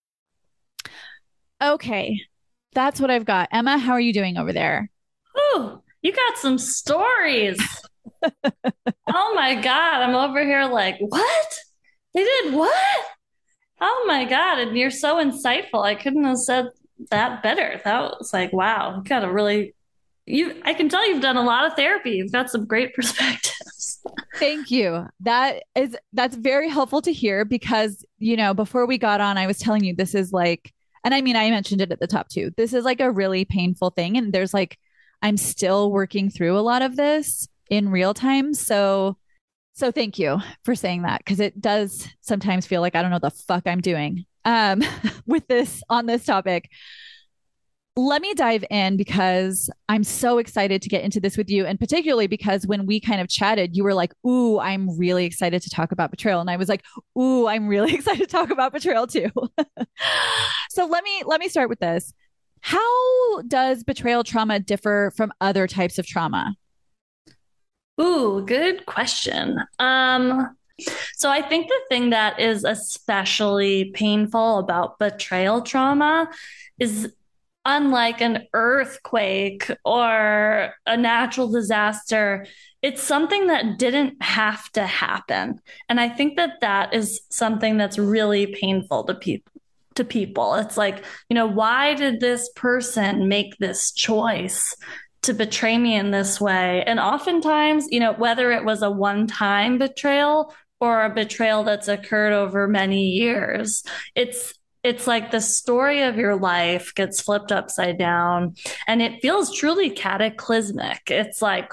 Okay, that's what I've got. Emma, how are you doing over there? Ooh, you got some stories. <laughs> oh my God. I'm over here like, what? They did what? Oh my God. And you're so insightful. I couldn't have said that better. That was like, wow, you got a really you I can tell you've done a lot of therapy. You've got some great <laughs> perspectives. Thank you. That is that's very helpful to hear because, you know, before we got on, I was telling you this is like and I mean, I mentioned it at the top too. This is like a really painful thing. And there's like, I'm still working through a lot of this in real time. So, so thank you for saying that because it does sometimes feel like I don't know the fuck I'm doing um, <laughs> with this on this topic let me dive in because I'm so excited to get into this with you. And particularly because when we kind of chatted, you were like, Ooh, I'm really excited to talk about betrayal. And I was like, Ooh, I'm really <laughs> excited to talk about betrayal too. <laughs> so let me let me start with this. How does betrayal trauma differ from other types of trauma? Ooh, good question. Um, so I think the thing that is especially painful about betrayal trauma is unlike an earthquake or a natural disaster, it's something that didn't have to happen. And I think that that is something that's really painful to people. To people, it's like, you know, why did this person make this choice to betray me in this way? And oftentimes, you know, whether it was a one time betrayal or a betrayal that's occurred over many years, it's it's like the story of your life gets flipped upside down and it feels truly cataclysmic. It's like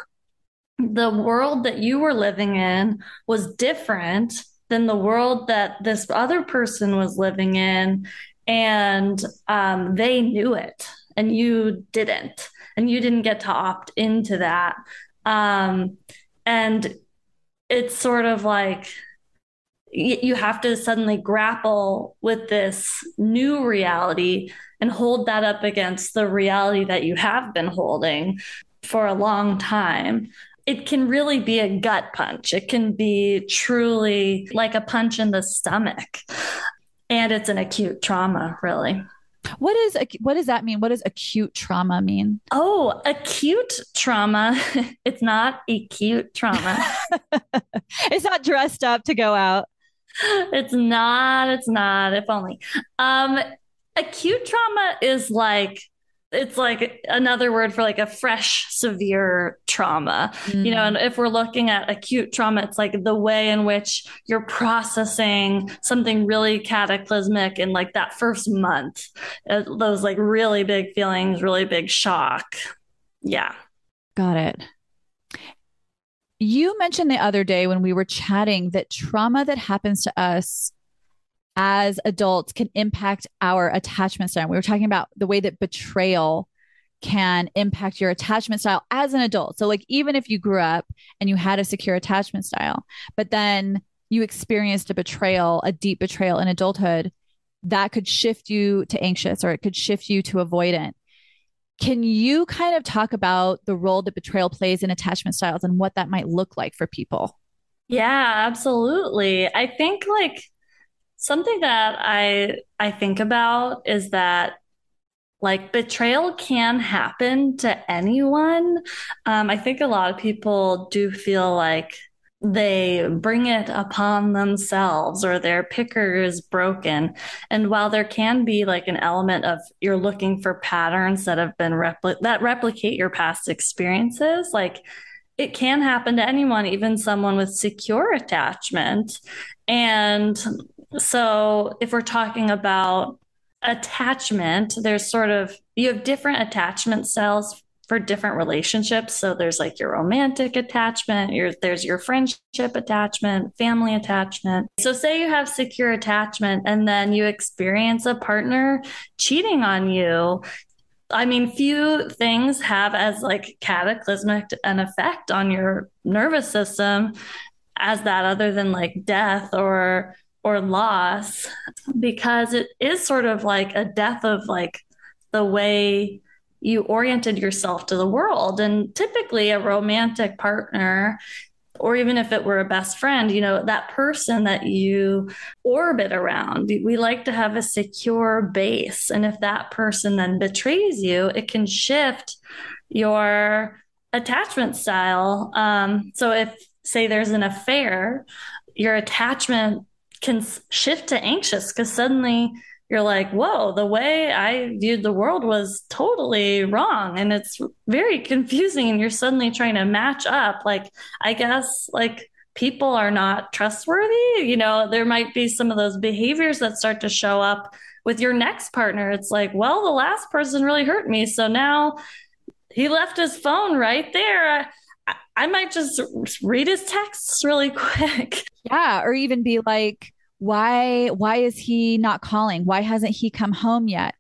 the world that you were living in was different than the world that this other person was living in. And um, they knew it and you didn't. And you didn't get to opt into that. Um, and it's sort of like, you have to suddenly grapple with this new reality and hold that up against the reality that you have been holding for a long time. It can really be a gut punch. It can be truly like a punch in the stomach. And it's an acute trauma, really. What is what does that mean? What does acute trauma mean? Oh, acute trauma. <laughs> it's not acute trauma. <laughs> it's not dressed up to go out <laughs> it's not. It's not. If only. Um, acute trauma is like it's like another word for like a fresh severe trauma mm. you know and if we're looking at acute trauma it's like the way in which you're processing something really cataclysmic in like that first month uh, those like really big feelings really big shock yeah got it you mentioned the other day when we were chatting that trauma that happens to us as adults can impact our attachment style. We were talking about the way that betrayal can impact your attachment style as an adult. So, like, even if you grew up and you had a secure attachment style, but then you experienced a betrayal, a deep betrayal in adulthood, that could shift you to anxious or it could shift you to avoidant. Can you kind of talk about the role that betrayal plays in attachment styles and what that might look like for people? Yeah, absolutely. I think like something that I I think about is that like betrayal can happen to anyone. Um, I think a lot of people do feel like they bring it upon themselves or their picker is broken. And while there can be like an element of you're looking for patterns that have been repli- that replicate your past experiences, like it can happen to anyone, even someone with secure attachment. And so if we're talking about attachment, there's sort of you have different attachment styles for different relationships. So there's like your romantic attachment, your there's your friendship attachment, family attachment. So say you have secure attachment and then you experience a partner cheating on you. I mean, few things have as like cataclysmic an effect on your nervous system as that other than like death or or loss because it is sort of like a death of like the way you oriented yourself to the world. And typically, a romantic partner, or even if it were a best friend, you know, that person that you orbit around, we like to have a secure base. And if that person then betrays you, it can shift your attachment style. Um, so if, say, there's an affair, your attachment can shift to anxious because suddenly you're like, whoa, the way I viewed the world was totally wrong. And it's very confusing. And you're suddenly trying to match up. Like, I guess, like, people are not trustworthy. You know, there might be some of those behaviors that start to show up with your next partner. It's like, well, the last person really hurt me. So now he left his phone right there. I, I might just read his texts really <laughs> quick. Yeah. Or even be like, why why is he not calling? Why hasn't he come home yet?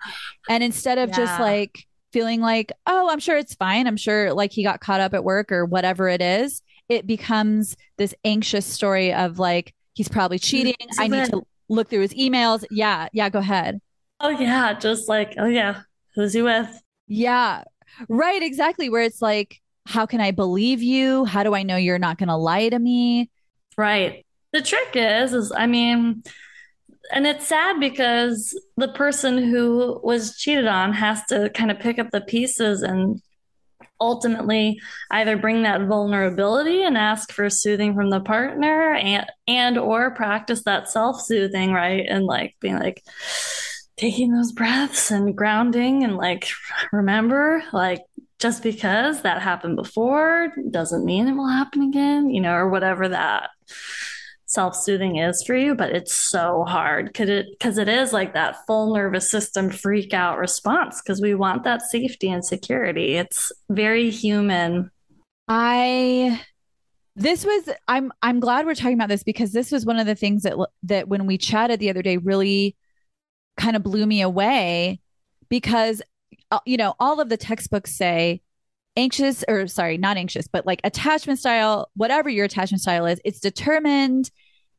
And instead of yeah. just like feeling like oh i'm sure it's fine. I'm sure like he got caught up at work or whatever it is it becomes this anxious story of like he's probably cheating. I need to look through his emails. Yeah yeah go ahead. Oh yeah just like oh yeah who's he with? Yeah right exactly where it's like how can i believe you? How do i know you're not going to lie to me? Right the trick is, is I mean, and it's sad because the person who was cheated on has to kind of pick up the pieces and ultimately either bring that vulnerability and ask for soothing from the partner and and or practice that self-soothing right? And like being like taking those breaths and grounding and like remember like just because that happened before doesn't mean it will happen again you know or whatever that self-soothing is for you but it's so hard. Because it because it is like that full nervous system freak out response because we want that safety and security. It's very human. I this was i'm i'm glad we're talking about this because this was one of the things that that when we chatted the other day really kind of blew me away because uh, you know all of the textbooks say anxious or sorry, not anxious, but like attachment style, whatever your attachment style is, it's determined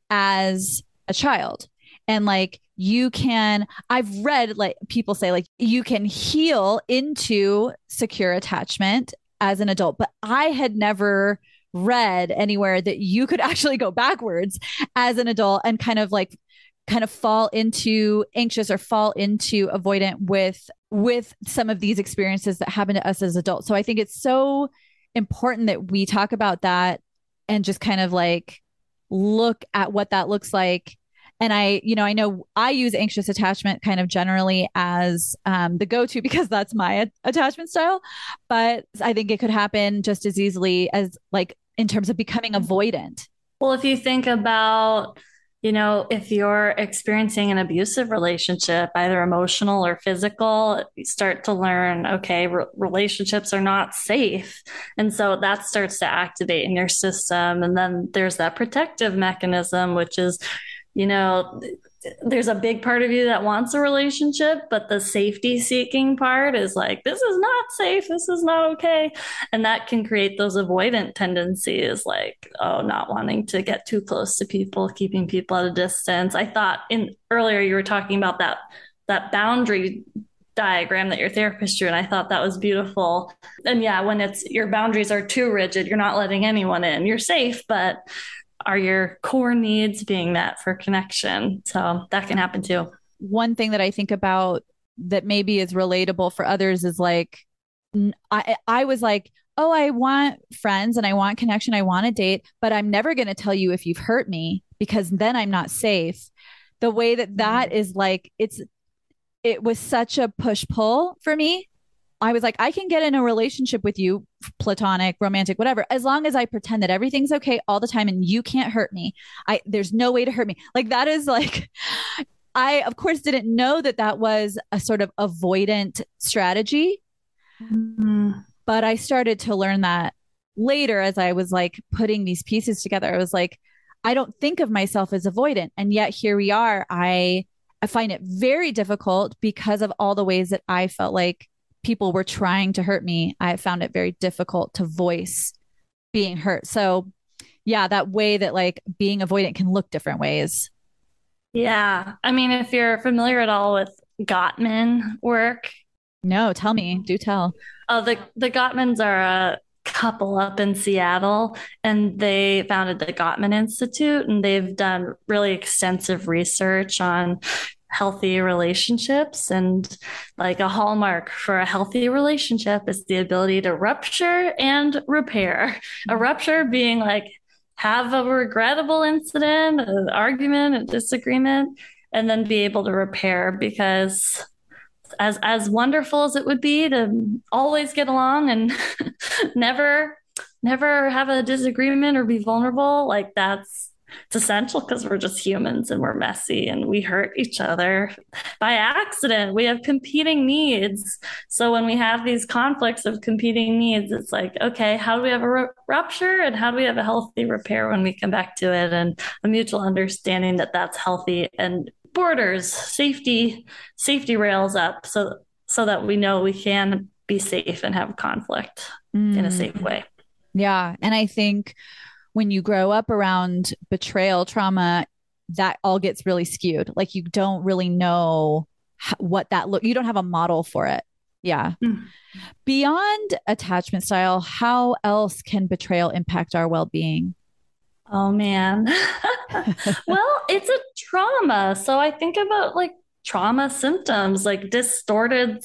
as a child. And like you can, I've read like people say, like you can heal into secure attachment as an adult, but I had never read anywhere that you could <laughs> actually go backwards as an adult and kind of like kind of fall into anxious or fall into avoidant with with some of these experiences that happen to us as adults. So I think it's so important that we talk about that and just kind of like look at what that looks like. And I, you know, I know I use anxious attachment kind of generally as um, the go to <laughs> because that's my attachment style. But I think it could happen just as easily as like in terms of becoming avoidant. Well, if you think about you know, if you're experiencing an abusive relationship, either emotional or physical, you start to learn, okay, re- relationships are not safe. And so that starts to activate in your system. And then there's that protective mechanism, which is, you know, there's a big part of you that wants a relationship, but the safety seeking part is like, this is not safe. This is not okay. And that can create those avoidant tendencies, like, oh, not wanting to get too close to people, keeping people at a distance. I thought in earlier you were talking about that that boundary diagram that your therapist drew and I thought that was beautiful. And yeah, when it's your boundaries are too rigid, you're not letting anyone in. You're safe, but are your core needs being met for connection? So that can happen too. One thing that I think about that maybe is relatable for others is like I I was like, "Oh, I want friends and I want connection, I want a date, but I'm never going to tell you if you've hurt me because then I'm not safe." The way that that mm-hmm. like it's it was such a push pull for me. I was like, I can get in a relationship with you, platonic, romantic, whatever, as long as I pretend that everything's okay all the time and you can't hurt me. I there's no way to hurt me. Like that is like <laughs> I of course didn't know that that was a sort of avoidant strategy. Mm-hmm. But I started to learn that later as I was like putting these pieces together. I was like, I don't think of myself as avoidant. And yet here we are. I I find it very difficult because of all the ways that I felt like people were trying to hurt me. I found it very difficult to voice being hurt. So, yeah, that way that like being avoidant can look different ways. Yeah. I mean, if you're familiar at all with Gottman work. No, tell me. Do tell. Oh, the the Gottmans are a couple up in Seattle and they founded the Gottman Institute and they've done really extensive research on healthy relationships and like a hallmark for a healthy relationship is the ability to rupture and repair. A rupture being like have a regrettable incident, an argument, a disagreement and then be able to repair because as as wonderful as it would be to always get along and <laughs> never never have a disagreement or be vulnerable like that's it's essential because we're just humans and we're messy and we hurt each other by accident we have competing needs so when we have these conflicts of competing needs it's like okay how do we have a rupture and how do we have a healthy repair when we come back to it and a mutual understanding that that's healthy and borders, safety, safety rails up so so that we know we can be safe and have conflict mm. in a safe mm. way. Yeah, and I think when you grow up around betrayal trauma, that all gets really skewed. Like you don't really know what that look. You don't have a model for it. Yeah. Mm. Beyond attachment style, how else can betrayal impact our well-being? Oh man. <laughs> well, it's a trauma. So I think about like trauma symptoms like distorted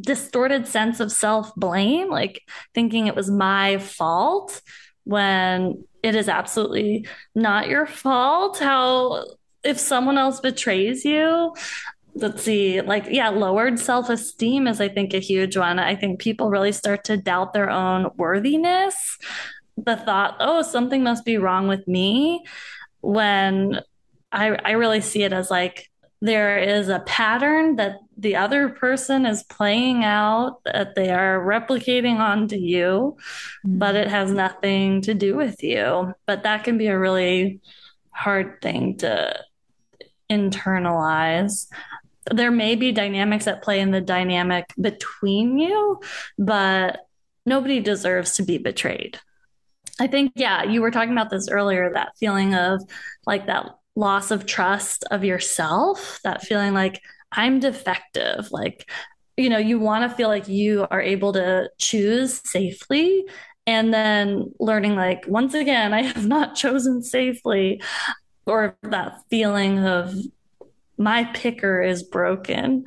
distorted sense of self-blame, like thinking it was my fault when it is absolutely not your fault. How if someone else betrays you, let's see like yeah lowered self-esteem is i think a huge one i think people really start to doubt their own worthiness the thought, oh, something must be wrong with me, when I, I really see it as like there is a pattern that the other person is playing out that they are replicating onto you, mm-hmm. but it has nothing to do with you. But that can be a really hard thing to internalize. There may be dynamics at play in the dynamic between you, but nobody deserves to be betrayed. I think, yeah, you were talking about this earlier that feeling of like that loss of trust of yourself, that feeling like I'm defective. Like, you know, you want to feel like you are able to choose safely. And then learning, like, once again, I have not chosen safely, or that feeling of my picker is broken.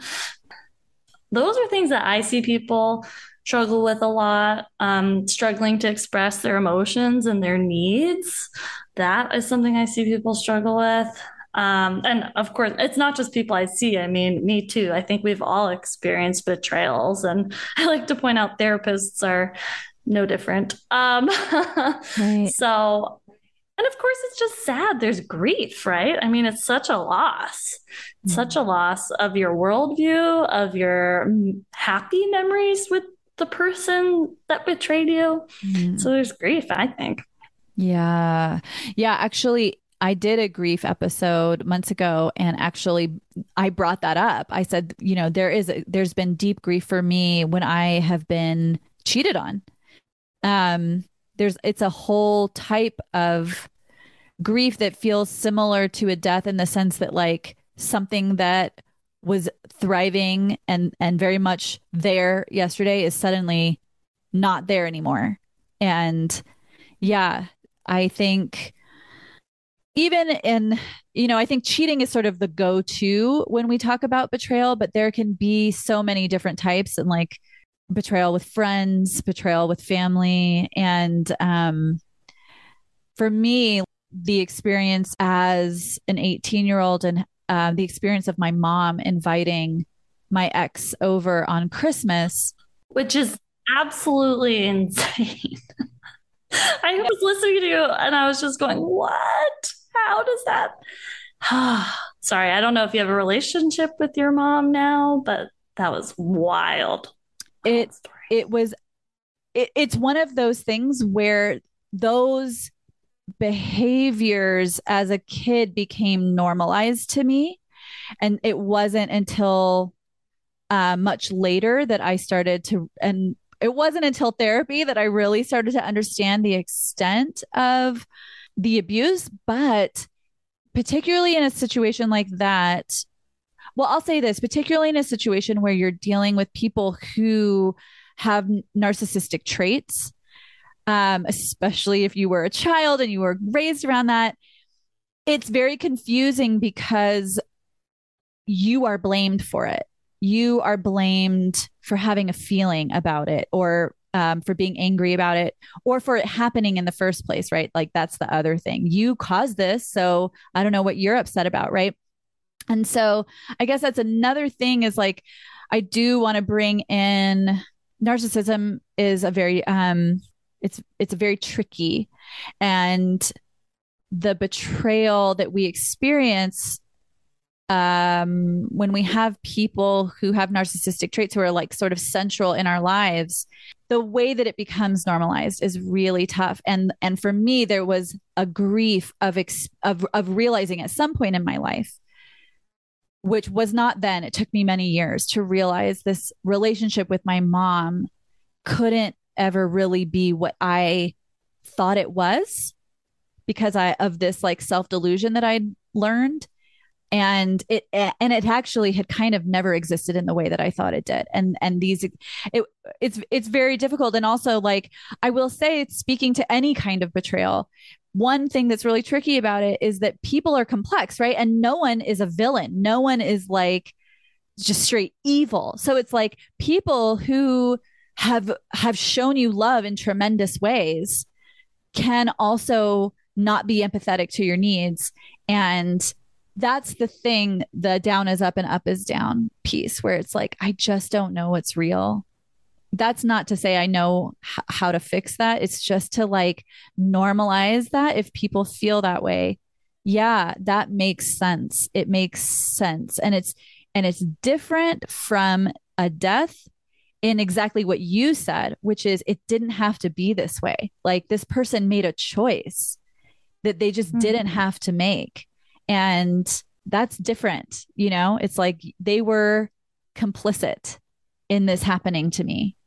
Those are things that I see people struggle with a lot, um, struggling to express their emotions and their needs. That is something I see people struggle with. Um, and of course, it's not just people I see. I mean, me too. I think we've all experienced betrayals. And <laughs> I like to point out therapists are no different. Um, <laughs> right. So, and of course, it's just sad. There's grief, right? I mean, it's such a loss, mm-hmm. such a loss of your worldview, of your happy memories with the person that betrayed you. Mm. So there's grief, I think. Yeah. Yeah. Actually, I did a grief episode months ago and actually I brought that up. I said, you know, there is a, there's been deep grief for me when I have been cheated on. Um there's it's a whole type of grief that feels similar to a death in the sense that like something that was thriving and and very much there yesterday is suddenly not there anymore. And yeah, I think even in you know, I think cheating is sort of the go-to when we talk about betrayal, but there can be so many different types and like betrayal with friends, betrayal with family and um for me the experience as an 18 year old and uh, the experience of my mom inviting my ex over on Christmas, which is absolutely <laughs> insane. <laughs> I was listening to you and I was just going, What? How does that? <sighs> Sorry, I don't know if you have a relationship with your mom now, but that was wild. It it was it, it's one of those things where those behaviors as a kid became normalized to me. And it wasn't until uh, much later that I started to, and it wasn't until therapy that I really started to understand the extent of the abuse. But particularly in a situation like that, well, I'll say this, particularly in a situation where you're dealing with people who have narcissistic traits um, especially if you were a child and you were raised around that. It's very confusing because you are blamed for it. You are blamed for having a feeling about it or um, for being angry about it or for it happening in the first place, right? Like that's the other thing. You caused this. So I don't know what you're upset about, right? And so I guess that's another thing is like, I do want to bring in narcissism is a very um it's it's very tricky and the betrayal that we experience um, when we have people who have narcissistic traits who are like sort of central in our lives the way that it becomes normalized is really tough. And and for me there was a grief of ex- of of realizing at some point in my life which was not then it took me many years to realize this relationship with my mom couldn't ever really be what I thought it was because I of this like self delusion that I'd learned and it and it actually had kind of never existed in the way that I thought it did. And and these it it's it's very difficult. And also like I will say it's speaking to any kind of betrayal one thing that's really tricky about it is that people are complex right? And no one is a villain. No one is like just straight evil. So it's like people who have have shown you love in tremendous ways can also not be empathetic to your needs. And that's the thing the down is up and up is down piece where it's like i just don't know what's real that's not to say i know h- how to fix that it's just to like normalize that if people feel that way yeah that makes sense it makes sense and it's and it's different from a death in exactly what you said, which is it didn't have to be this way. Like this person made a choice that they just mm-hmm. didn't have to make. And that's different. You know, it's like they were complicit in this happening to me.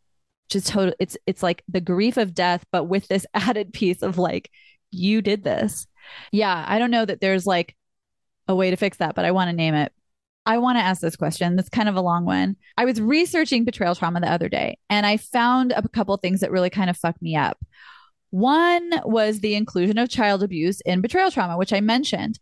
Just total it's it's like the grief of death, but with this <laughs> added piece of like, you did this. Yeah, I don't know that there's like a way to fix that, but I want to name it. I want to ask this question. That's kind of a long one. I was researching betrayal trauma the other day and I found a couple things that really kind of fucked me up. One was the inclusion of child abuse in betrayal trauma, which I mentioned.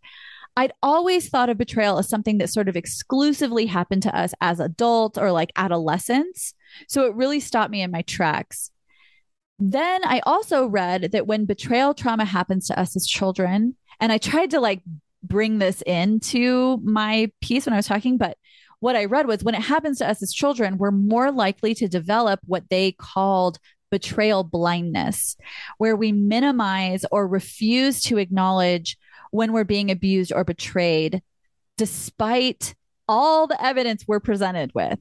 I'd always thought of betrayal as something that sort of exclusively happened to us as adults or like adolescents. So it really stopped me in my tracks. Then I also read that when betrayal trauma happens to us as children, and I tried to like bring this into my piece when I was talking, but what I read was when it happens to us as children, we're more likely to develop what they called betrayal blindness, where we minimize or refuse to acknowledge when we're being abused or betrayed, despite all the evidence we're presented with.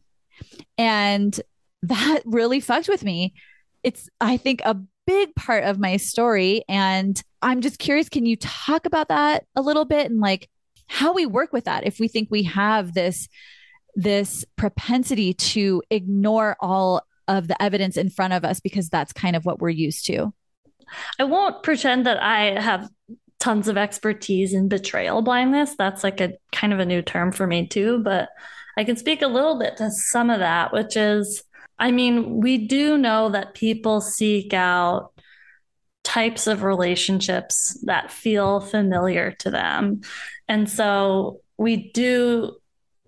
And that <laughs> really fucked with me. It's, I think, a big part of my story. And I'm just curious can you talk about that a little bit and like how we work with that if we think we have this this propensity to ignore all of the evidence in front of us because that's kind of what we're used to. I won't pretend that I have tons of expertise in betrayal blindness. That's like a kind of a new term for me too, but I can speak a little bit to some of that, which is, I mean, we do know that people seek out types of relationships that feel familiar to them. And so we do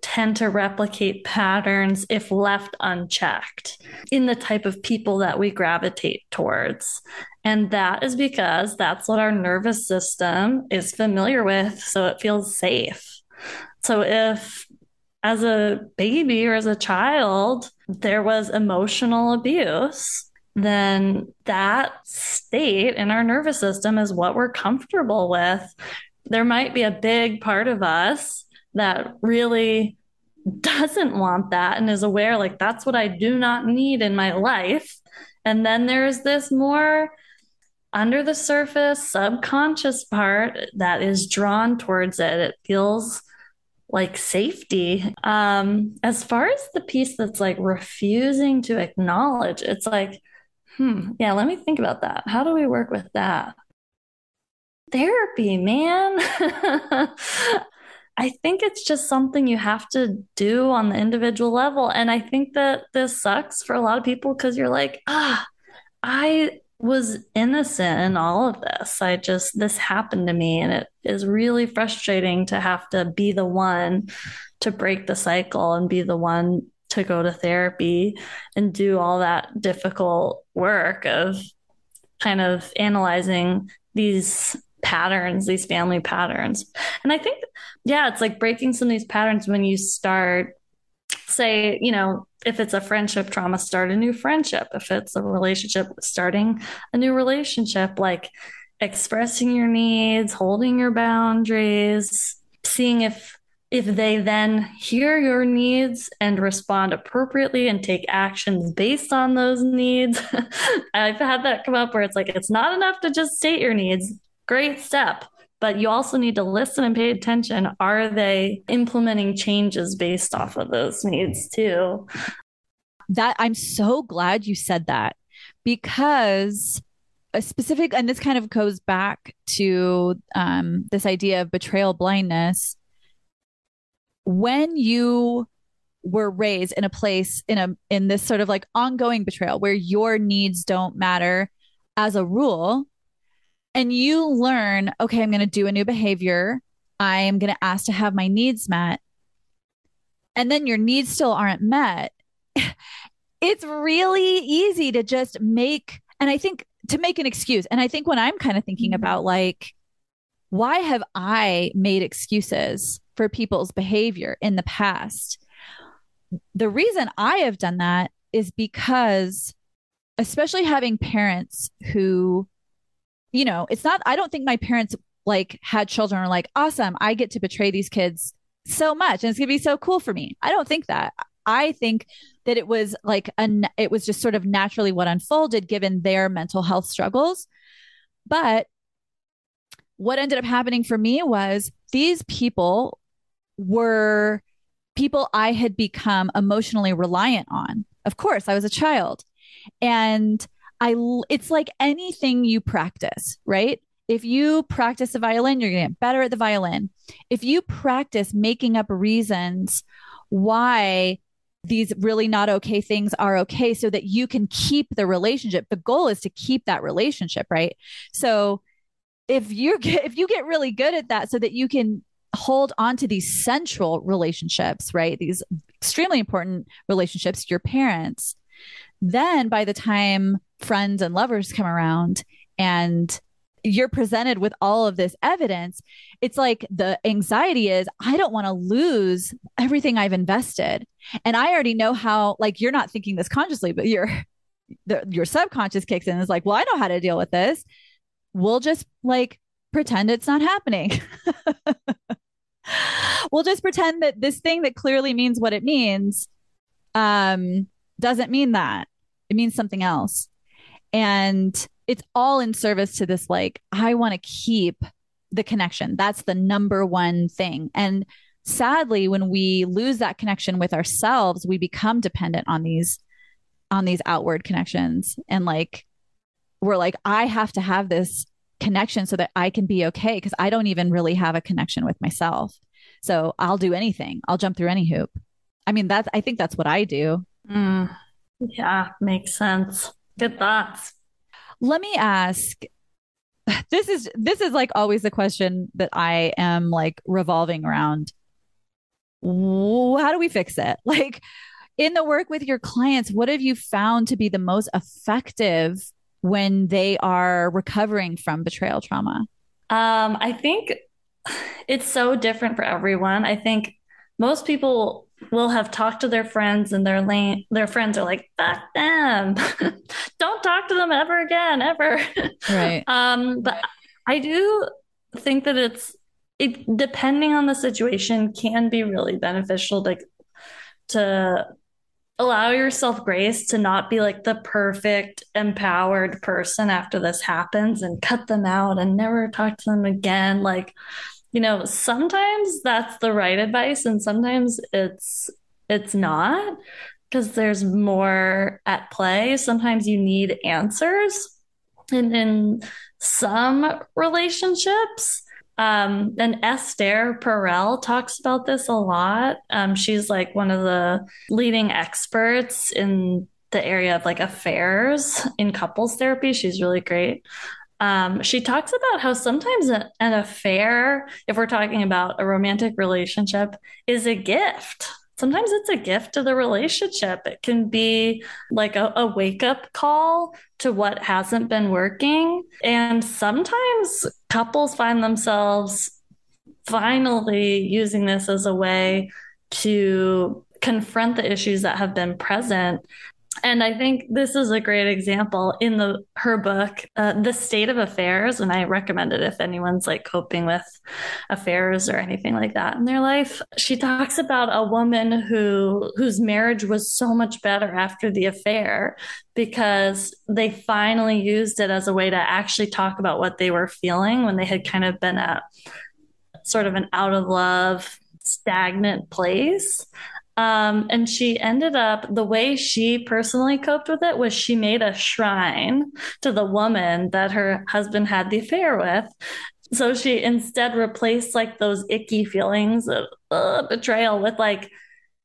tend to replicate patterns if left unchecked in the type of people that we gravitate towards. And that is because that's what our nervous system is familiar with. So it feels safe. So if as a baby or as a child, there was emotional abuse, then that state in our nervous system is what we're comfortable with. There might be a big part of us that really doesn't want that and is aware, like, that's what I do not need in my life. And then there's this more under the surface, subconscious part that is drawn towards it. It feels like safety. Um, as far as the piece that's like refusing to acknowledge, it's like, hmm, yeah, let me think about that. How do we work with that? Therapy, man. <laughs> I think it's just something you have to do on the individual level. And I think that this sucks for a lot of people because you're like, ah, I was innocent in all of this. I just, this happened to me. And it is really frustrating to have to be the one to break the cycle and be the one to go to therapy and do all that difficult work of kind of analyzing these patterns, these family patterns. And I think, yeah, it's like breaking some of these patterns when you start, say, you know, if it's a friendship trauma, start a new friendship. If it's a relationship, starting a new relationship, like expressing your needs, holding your boundaries, seeing if if they then hear your needs and respond appropriately and take actions based on those needs. <laughs> I've had that come up where it's like, it's not enough to just state your needs great step but you also need to listen and pay attention. Are they implementing changes based off of those needs too? That I'm so glad you said that because a specific, and this kind of goes back to um, this idea of betrayal blindness. When you were raised in a place in a in this sort of like ongoing betrayal where your needs don't matter as a rule and you learn, okay, I'm going to do a new behavior. I am going to ask to have my needs met. And then your needs still aren't met. <laughs> it's really easy to just make, and I think to make an excuse. And I think when I'm kind of thinking mm-hmm. about like, why have I made excuses for people's behavior in the past? The reason I have done that is because, especially having parents who you know, it's not, I don't think my parents like had children are like, awesome, I get to betray these kids so much and it's going to be so cool for me. I don't think that. I think that it was like, a, it was just sort of naturally what unfolded given their mental health struggles. But what ended up happening for me was these people were people I had become emotionally reliant on. Of course, I was a child. And I it's like anything you practice, right? If you practice the violin, you're going to get better at the violin. If you practice making up reasons why these really not okay things are okay so that you can keep the relationship. The goal is to keep that relationship, right? So if you <laughs> get if you get really good at that so that you can hold on to these central relationships, right? These extremely important relationships, your parents, then by the time friends and lovers come around and you're presented with all of this evidence, it's like the anxiety is, I don't want to lose everything I've invested. And I already know how, like, you're not thinking this consciously, but your the, your subconscious kicks in. and Is like, well, I know how to deal with this. We'll just like pretend it's not happening. <laughs> we'll just pretend that this thing that clearly means what it means um, doesn't mean that. It means something else. And it's all in service to this like, I want to keep the connection. That's the number one thing. And sadly, when we lose that connection with ourselves, we become dependent on these on these outward connections and like we're like I have to have this connection so that I can be okay because I don't even really have a connection with myself. So I'll do anything. I'll jump through any hoop. I mean, that's, I think that's what I do. Mm, yeah, makes sense. Good thoughts. Let me ask this is this is like always the question that I am like revolving around. How do we fix it? <laughs> Like in the work with your clients, what have you found to be the most effective when they are recovering from betrayal trauma? Um, I think <sighs> it's so different for everyone. I think most people will have talked to their friends and their lane their friends are like fuck them. <laughs> Don't talk to them ever again ever. Right. <laughs> Um but i do think that it's it depending on the situation can be really beneficial to to allow yourself grace to not be like the perfect empowered person after this happens and cut them out and never talk to them again. Like you know, sometimes that's the right advice and sometimes it's it's not because there's more at play. Sometimes you need answers. And in some relationships, um, and Esther Perel talks about this a lot. Um, she's like one of the leading experts in the area of like affairs in couples therapy. She's really great. Um, she talks about how sometimes a, an affair, if we're talking about a romantic relationship, is a gift. Sometimes it's a gift to the relationship. It can be like a, a wake up call to what hasn't been working. And sometimes couples find themselves finally using this as a way to confront the issues that have been present and I think this is a great example in the her book, uh, "The State of Affairs," and I recommend it if anyone's like coping with affairs or anything like that in their life. She talks about a woman who whose marriage was so much better after the affair because they finally used it as a way to actually talk about what they were feeling when they had kind of been at sort of an out of love stagnant place um, and she ended up, the way she personally coped with it was she made a shrine to the woman that her husband had the affair with. So she instead replaced like those icky feelings of uh, betrayal with like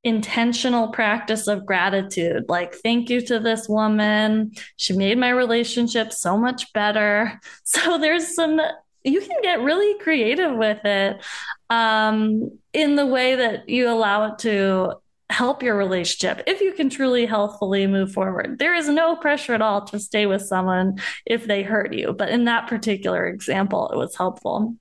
intentional practice of gratitude. Like, thank you to this woman. She made my relationship so much better. <laughs> So there's some you can get really creative with it um, in the way that you allow it to help your relationship if you can truly healthfully move forward. There is no pressure at all to stay with someone if they hurt you. But in that particular example, it was helpful.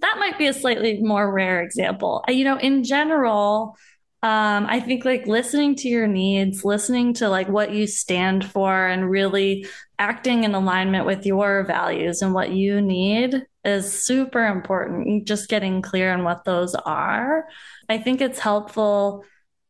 That might be a slightly more rare example. You know, in general, um, I think like listening to your needs, listening to like what you stand for, and really acting in alignment with your values and what you need is super important. Just getting clear on what those are. I think it's helpful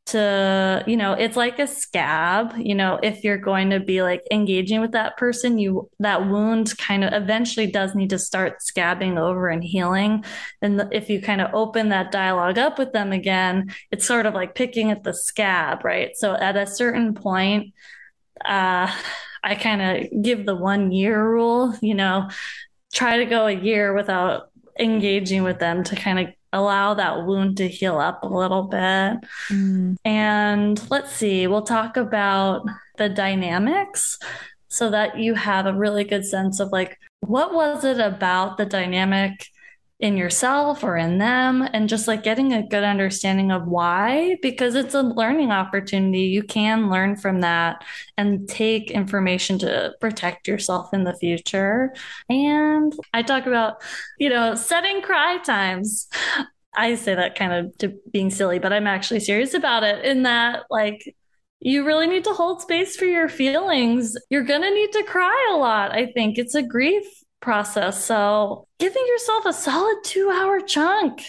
to you know it's like a scab you know if you're going to be like engaging with that person you that wound kind of eventually does need to start scabbing over and healing and if you kind of open that dialogue up with them again it's sort of like picking at the scab right so at a certain point uh i kind of give the one year rule you know try to go a year without engaging with them to kind of allow that wound to heal up a little bit. Mm. And let's see, we'll talk about the dynamics so that you have a really good sense of like, what was it about the dynamic in yourself or in them and just like getting a good understanding of why because it's a learning opportunity you can learn from that and take information to protect yourself in the future and i talk about you know setting cry times i say that kind of to being silly but i'm actually serious about it in that like you really need to hold space for your feelings. You're going to need to cry a lot. I think it's a grief process. So giving yourself a solid two hour chunk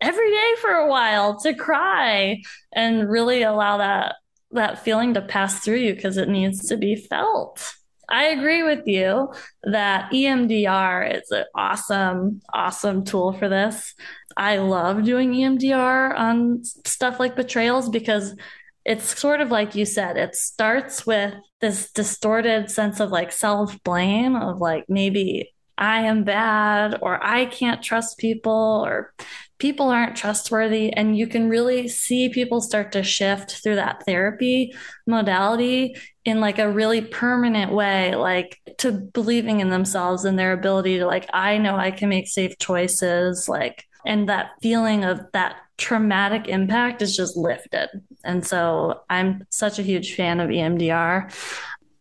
every day for a while to cry and really allow that that feeling to pass through you because it needs to be felt. I agree with you that EMDR is an awesome, awesome tool for this. I love doing EMDR on stuff like betrayals because it's sort of like you said, it starts with this distorted sense of like self blame, of like maybe I am bad or I can't trust people or people aren't trustworthy. And you can really see people start to shift through that therapy modality in like a really permanent way like to believing in themselves and their ability to like i know i can make safe choices like and that feeling of that traumatic impact is just lifted and so i'm such a huge fan of emdr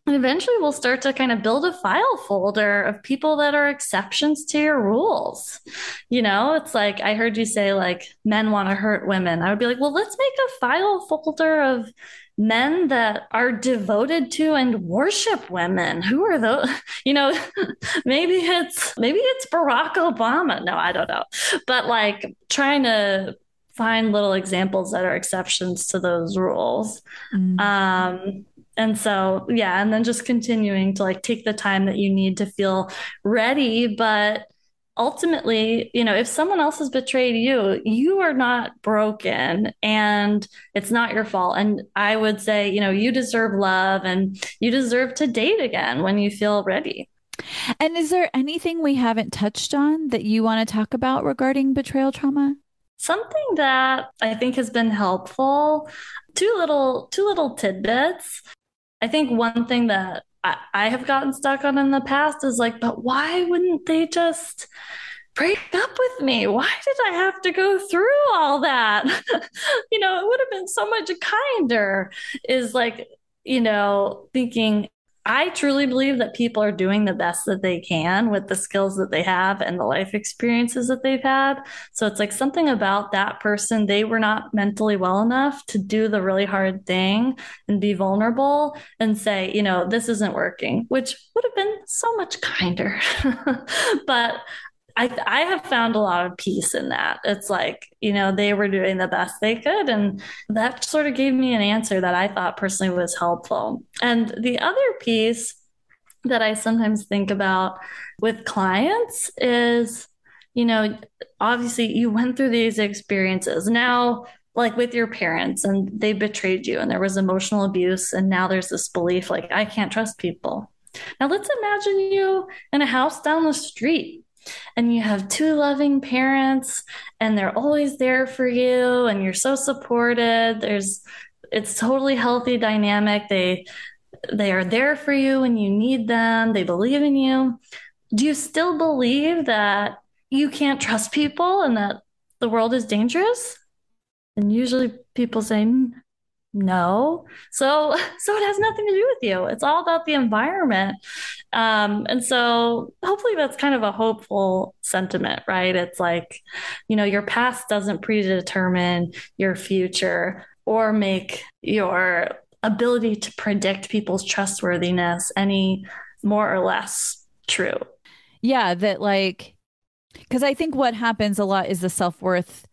and eventually we'll start to kind of build a file folder of people that are exceptions to your rules. You know, it's like I heard you say like men want to hurt women. I would be like, well, let's make a file folder of men that are devoted to and worship women. Who are those? <laughs> You know, <laughs> maybe it's maybe it's Barack Obama. No, I don't know. But like trying to find little examples that are exceptions to those rules. Mm. Um and so yeah and then just continuing to like take the time that you need to feel ready but ultimately, you know, if someone else has betrayed you, you are not broken and it's not your fault. And I would say, you know, you deserve love and you deserve to date again when you feel ready. And is there anything we haven't touched on that you want to talk about regarding betrayal trauma? Something that I think has been helpful, two little two little tidbits. I think one thing that I, have gotten stuck on in the past is like, but why wouldn't they just break up with me? Why did I have to go through all that? <laughs> you know, it would have been so much kinder, is like, you know, thinking, I truly believe that people are doing the best that they can with the skills that they have and the life experiences that they've had. So it's like something about that person, they were not mentally well enough to do the really hard thing and be vulnerable and say, you know, this isn't working, which would have been so much kinder. <laughs> but I, I have found a lot of peace in that. It's like, you know, they were doing the best they could. And that sort of gave me an answer that I thought personally was helpful. And the other piece that I sometimes think about with clients is, you know, obviously you went through these experiences. Now, like with your parents, and they betrayed you, and there was emotional abuse. And now there's this belief like, I can't trust people. Now, let's imagine you in a house down the street and you have two loving parents and they're always there for you and you're so supported. There's it's totally healthy dynamic. They they are there for you when you need them. They believe in you. Do you still believe that you can't trust people and that the world is dangerous? And usually people say hmm, no. So <laughs> so it has nothing to do with you. It's all about the environment. Um, and so hopefully that's kind of a hopeful sentiment right? It's like you know your past doesn't predetermine your future or make your ability to predict people's trustworthiness any more or less true. Yeah that like because i think what happens a lot is the self-worth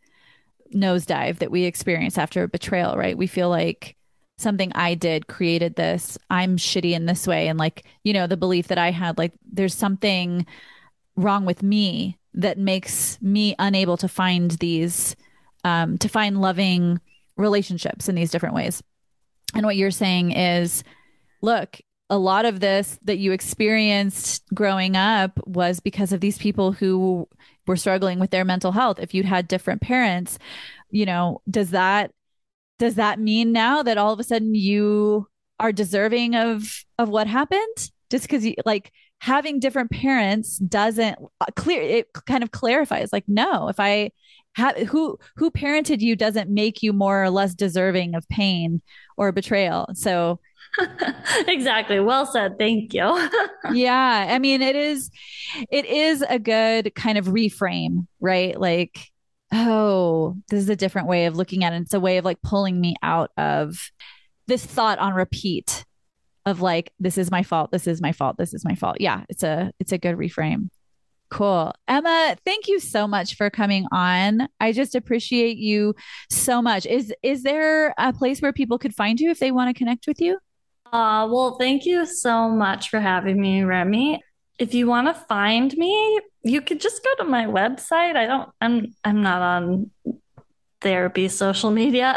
nosedive that we experience after a betrayal, right? We feel like something I did created this. I'm shitty in this way. And like, you know, the belief that I had, like, there's something wrong with me that makes me unable to find these, um, to find loving relationships in these different ways. And what you're saying is, look, a lot of this that you experienced growing up was because of these people who were struggling with their mental health. If you'd had different parents you know does that does that mean now that all of a sudden you are deserving of of what happened? Just because you like having different parents doesn't uh, clear it kind of clarifies like no if i have who who parented you doesn't make you more or less deserving of pain or betrayal. So <laughs> exactly. Well said. Thank you. <laughs> yeah. I mean, it is, it is a good kind of reframe, right? Like, oh, this is a different way of looking at it. It's a way of like pulling me out of this thought on repeat of like, this is my fault. This is my fault. This is my fault. Yeah. It's a, it's a good reframe. Cool. Emma, thank you so much for coming on. I just appreciate you so much. Is is there a place where people could find you if they want to connect with you? Uh, well, thank you so much for having me, Remy. If you want to find me, you could just go to my website. I don't, I'm, I'm not on therapy social media,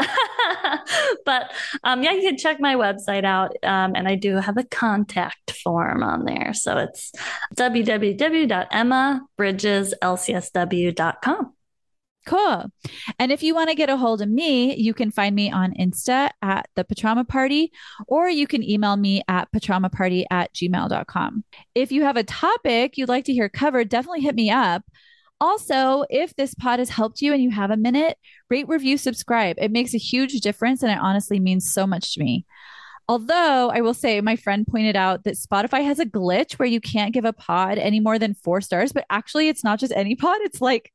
<laughs> but um, yeah, you can check my website out. Um, and I do have a contact form on there. So it's www.emmabridgeslcsw.com. Cool. And if you want to get a hold of me, you can find me on Insta at the Patrauma Party, or you can email me at patraumaparty at gmail.com. If you have a topic you'd like to hear covered, definitely hit me up. Also, if this pod has helped you and you have a minute, rate, review, subscribe. It makes a huge difference and it honestly means so much to me. Although I will say, my friend pointed out that Spotify has a glitch where you can't give a pod any more than four stars, but actually, it's not just any pod, it's like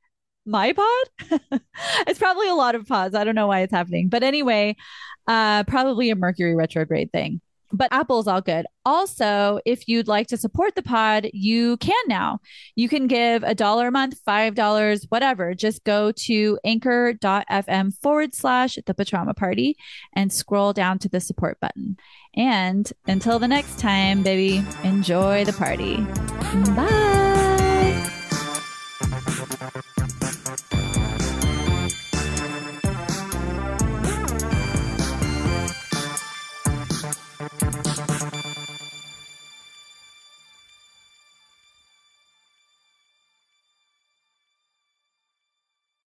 my pod. <laughs> it's probably a lot of pods. I don't know why it's happening. But anyway, uh, probably a Mercury retrograde thing. But Apple's all good. Also, if you'd like to support the pod, you can now. You can give a dollar a month, five dollars, whatever. Just go to anchor.fm forward slash the Patrauma Party and scroll down to the support button. And until the next time, baby, enjoy the party. Bye.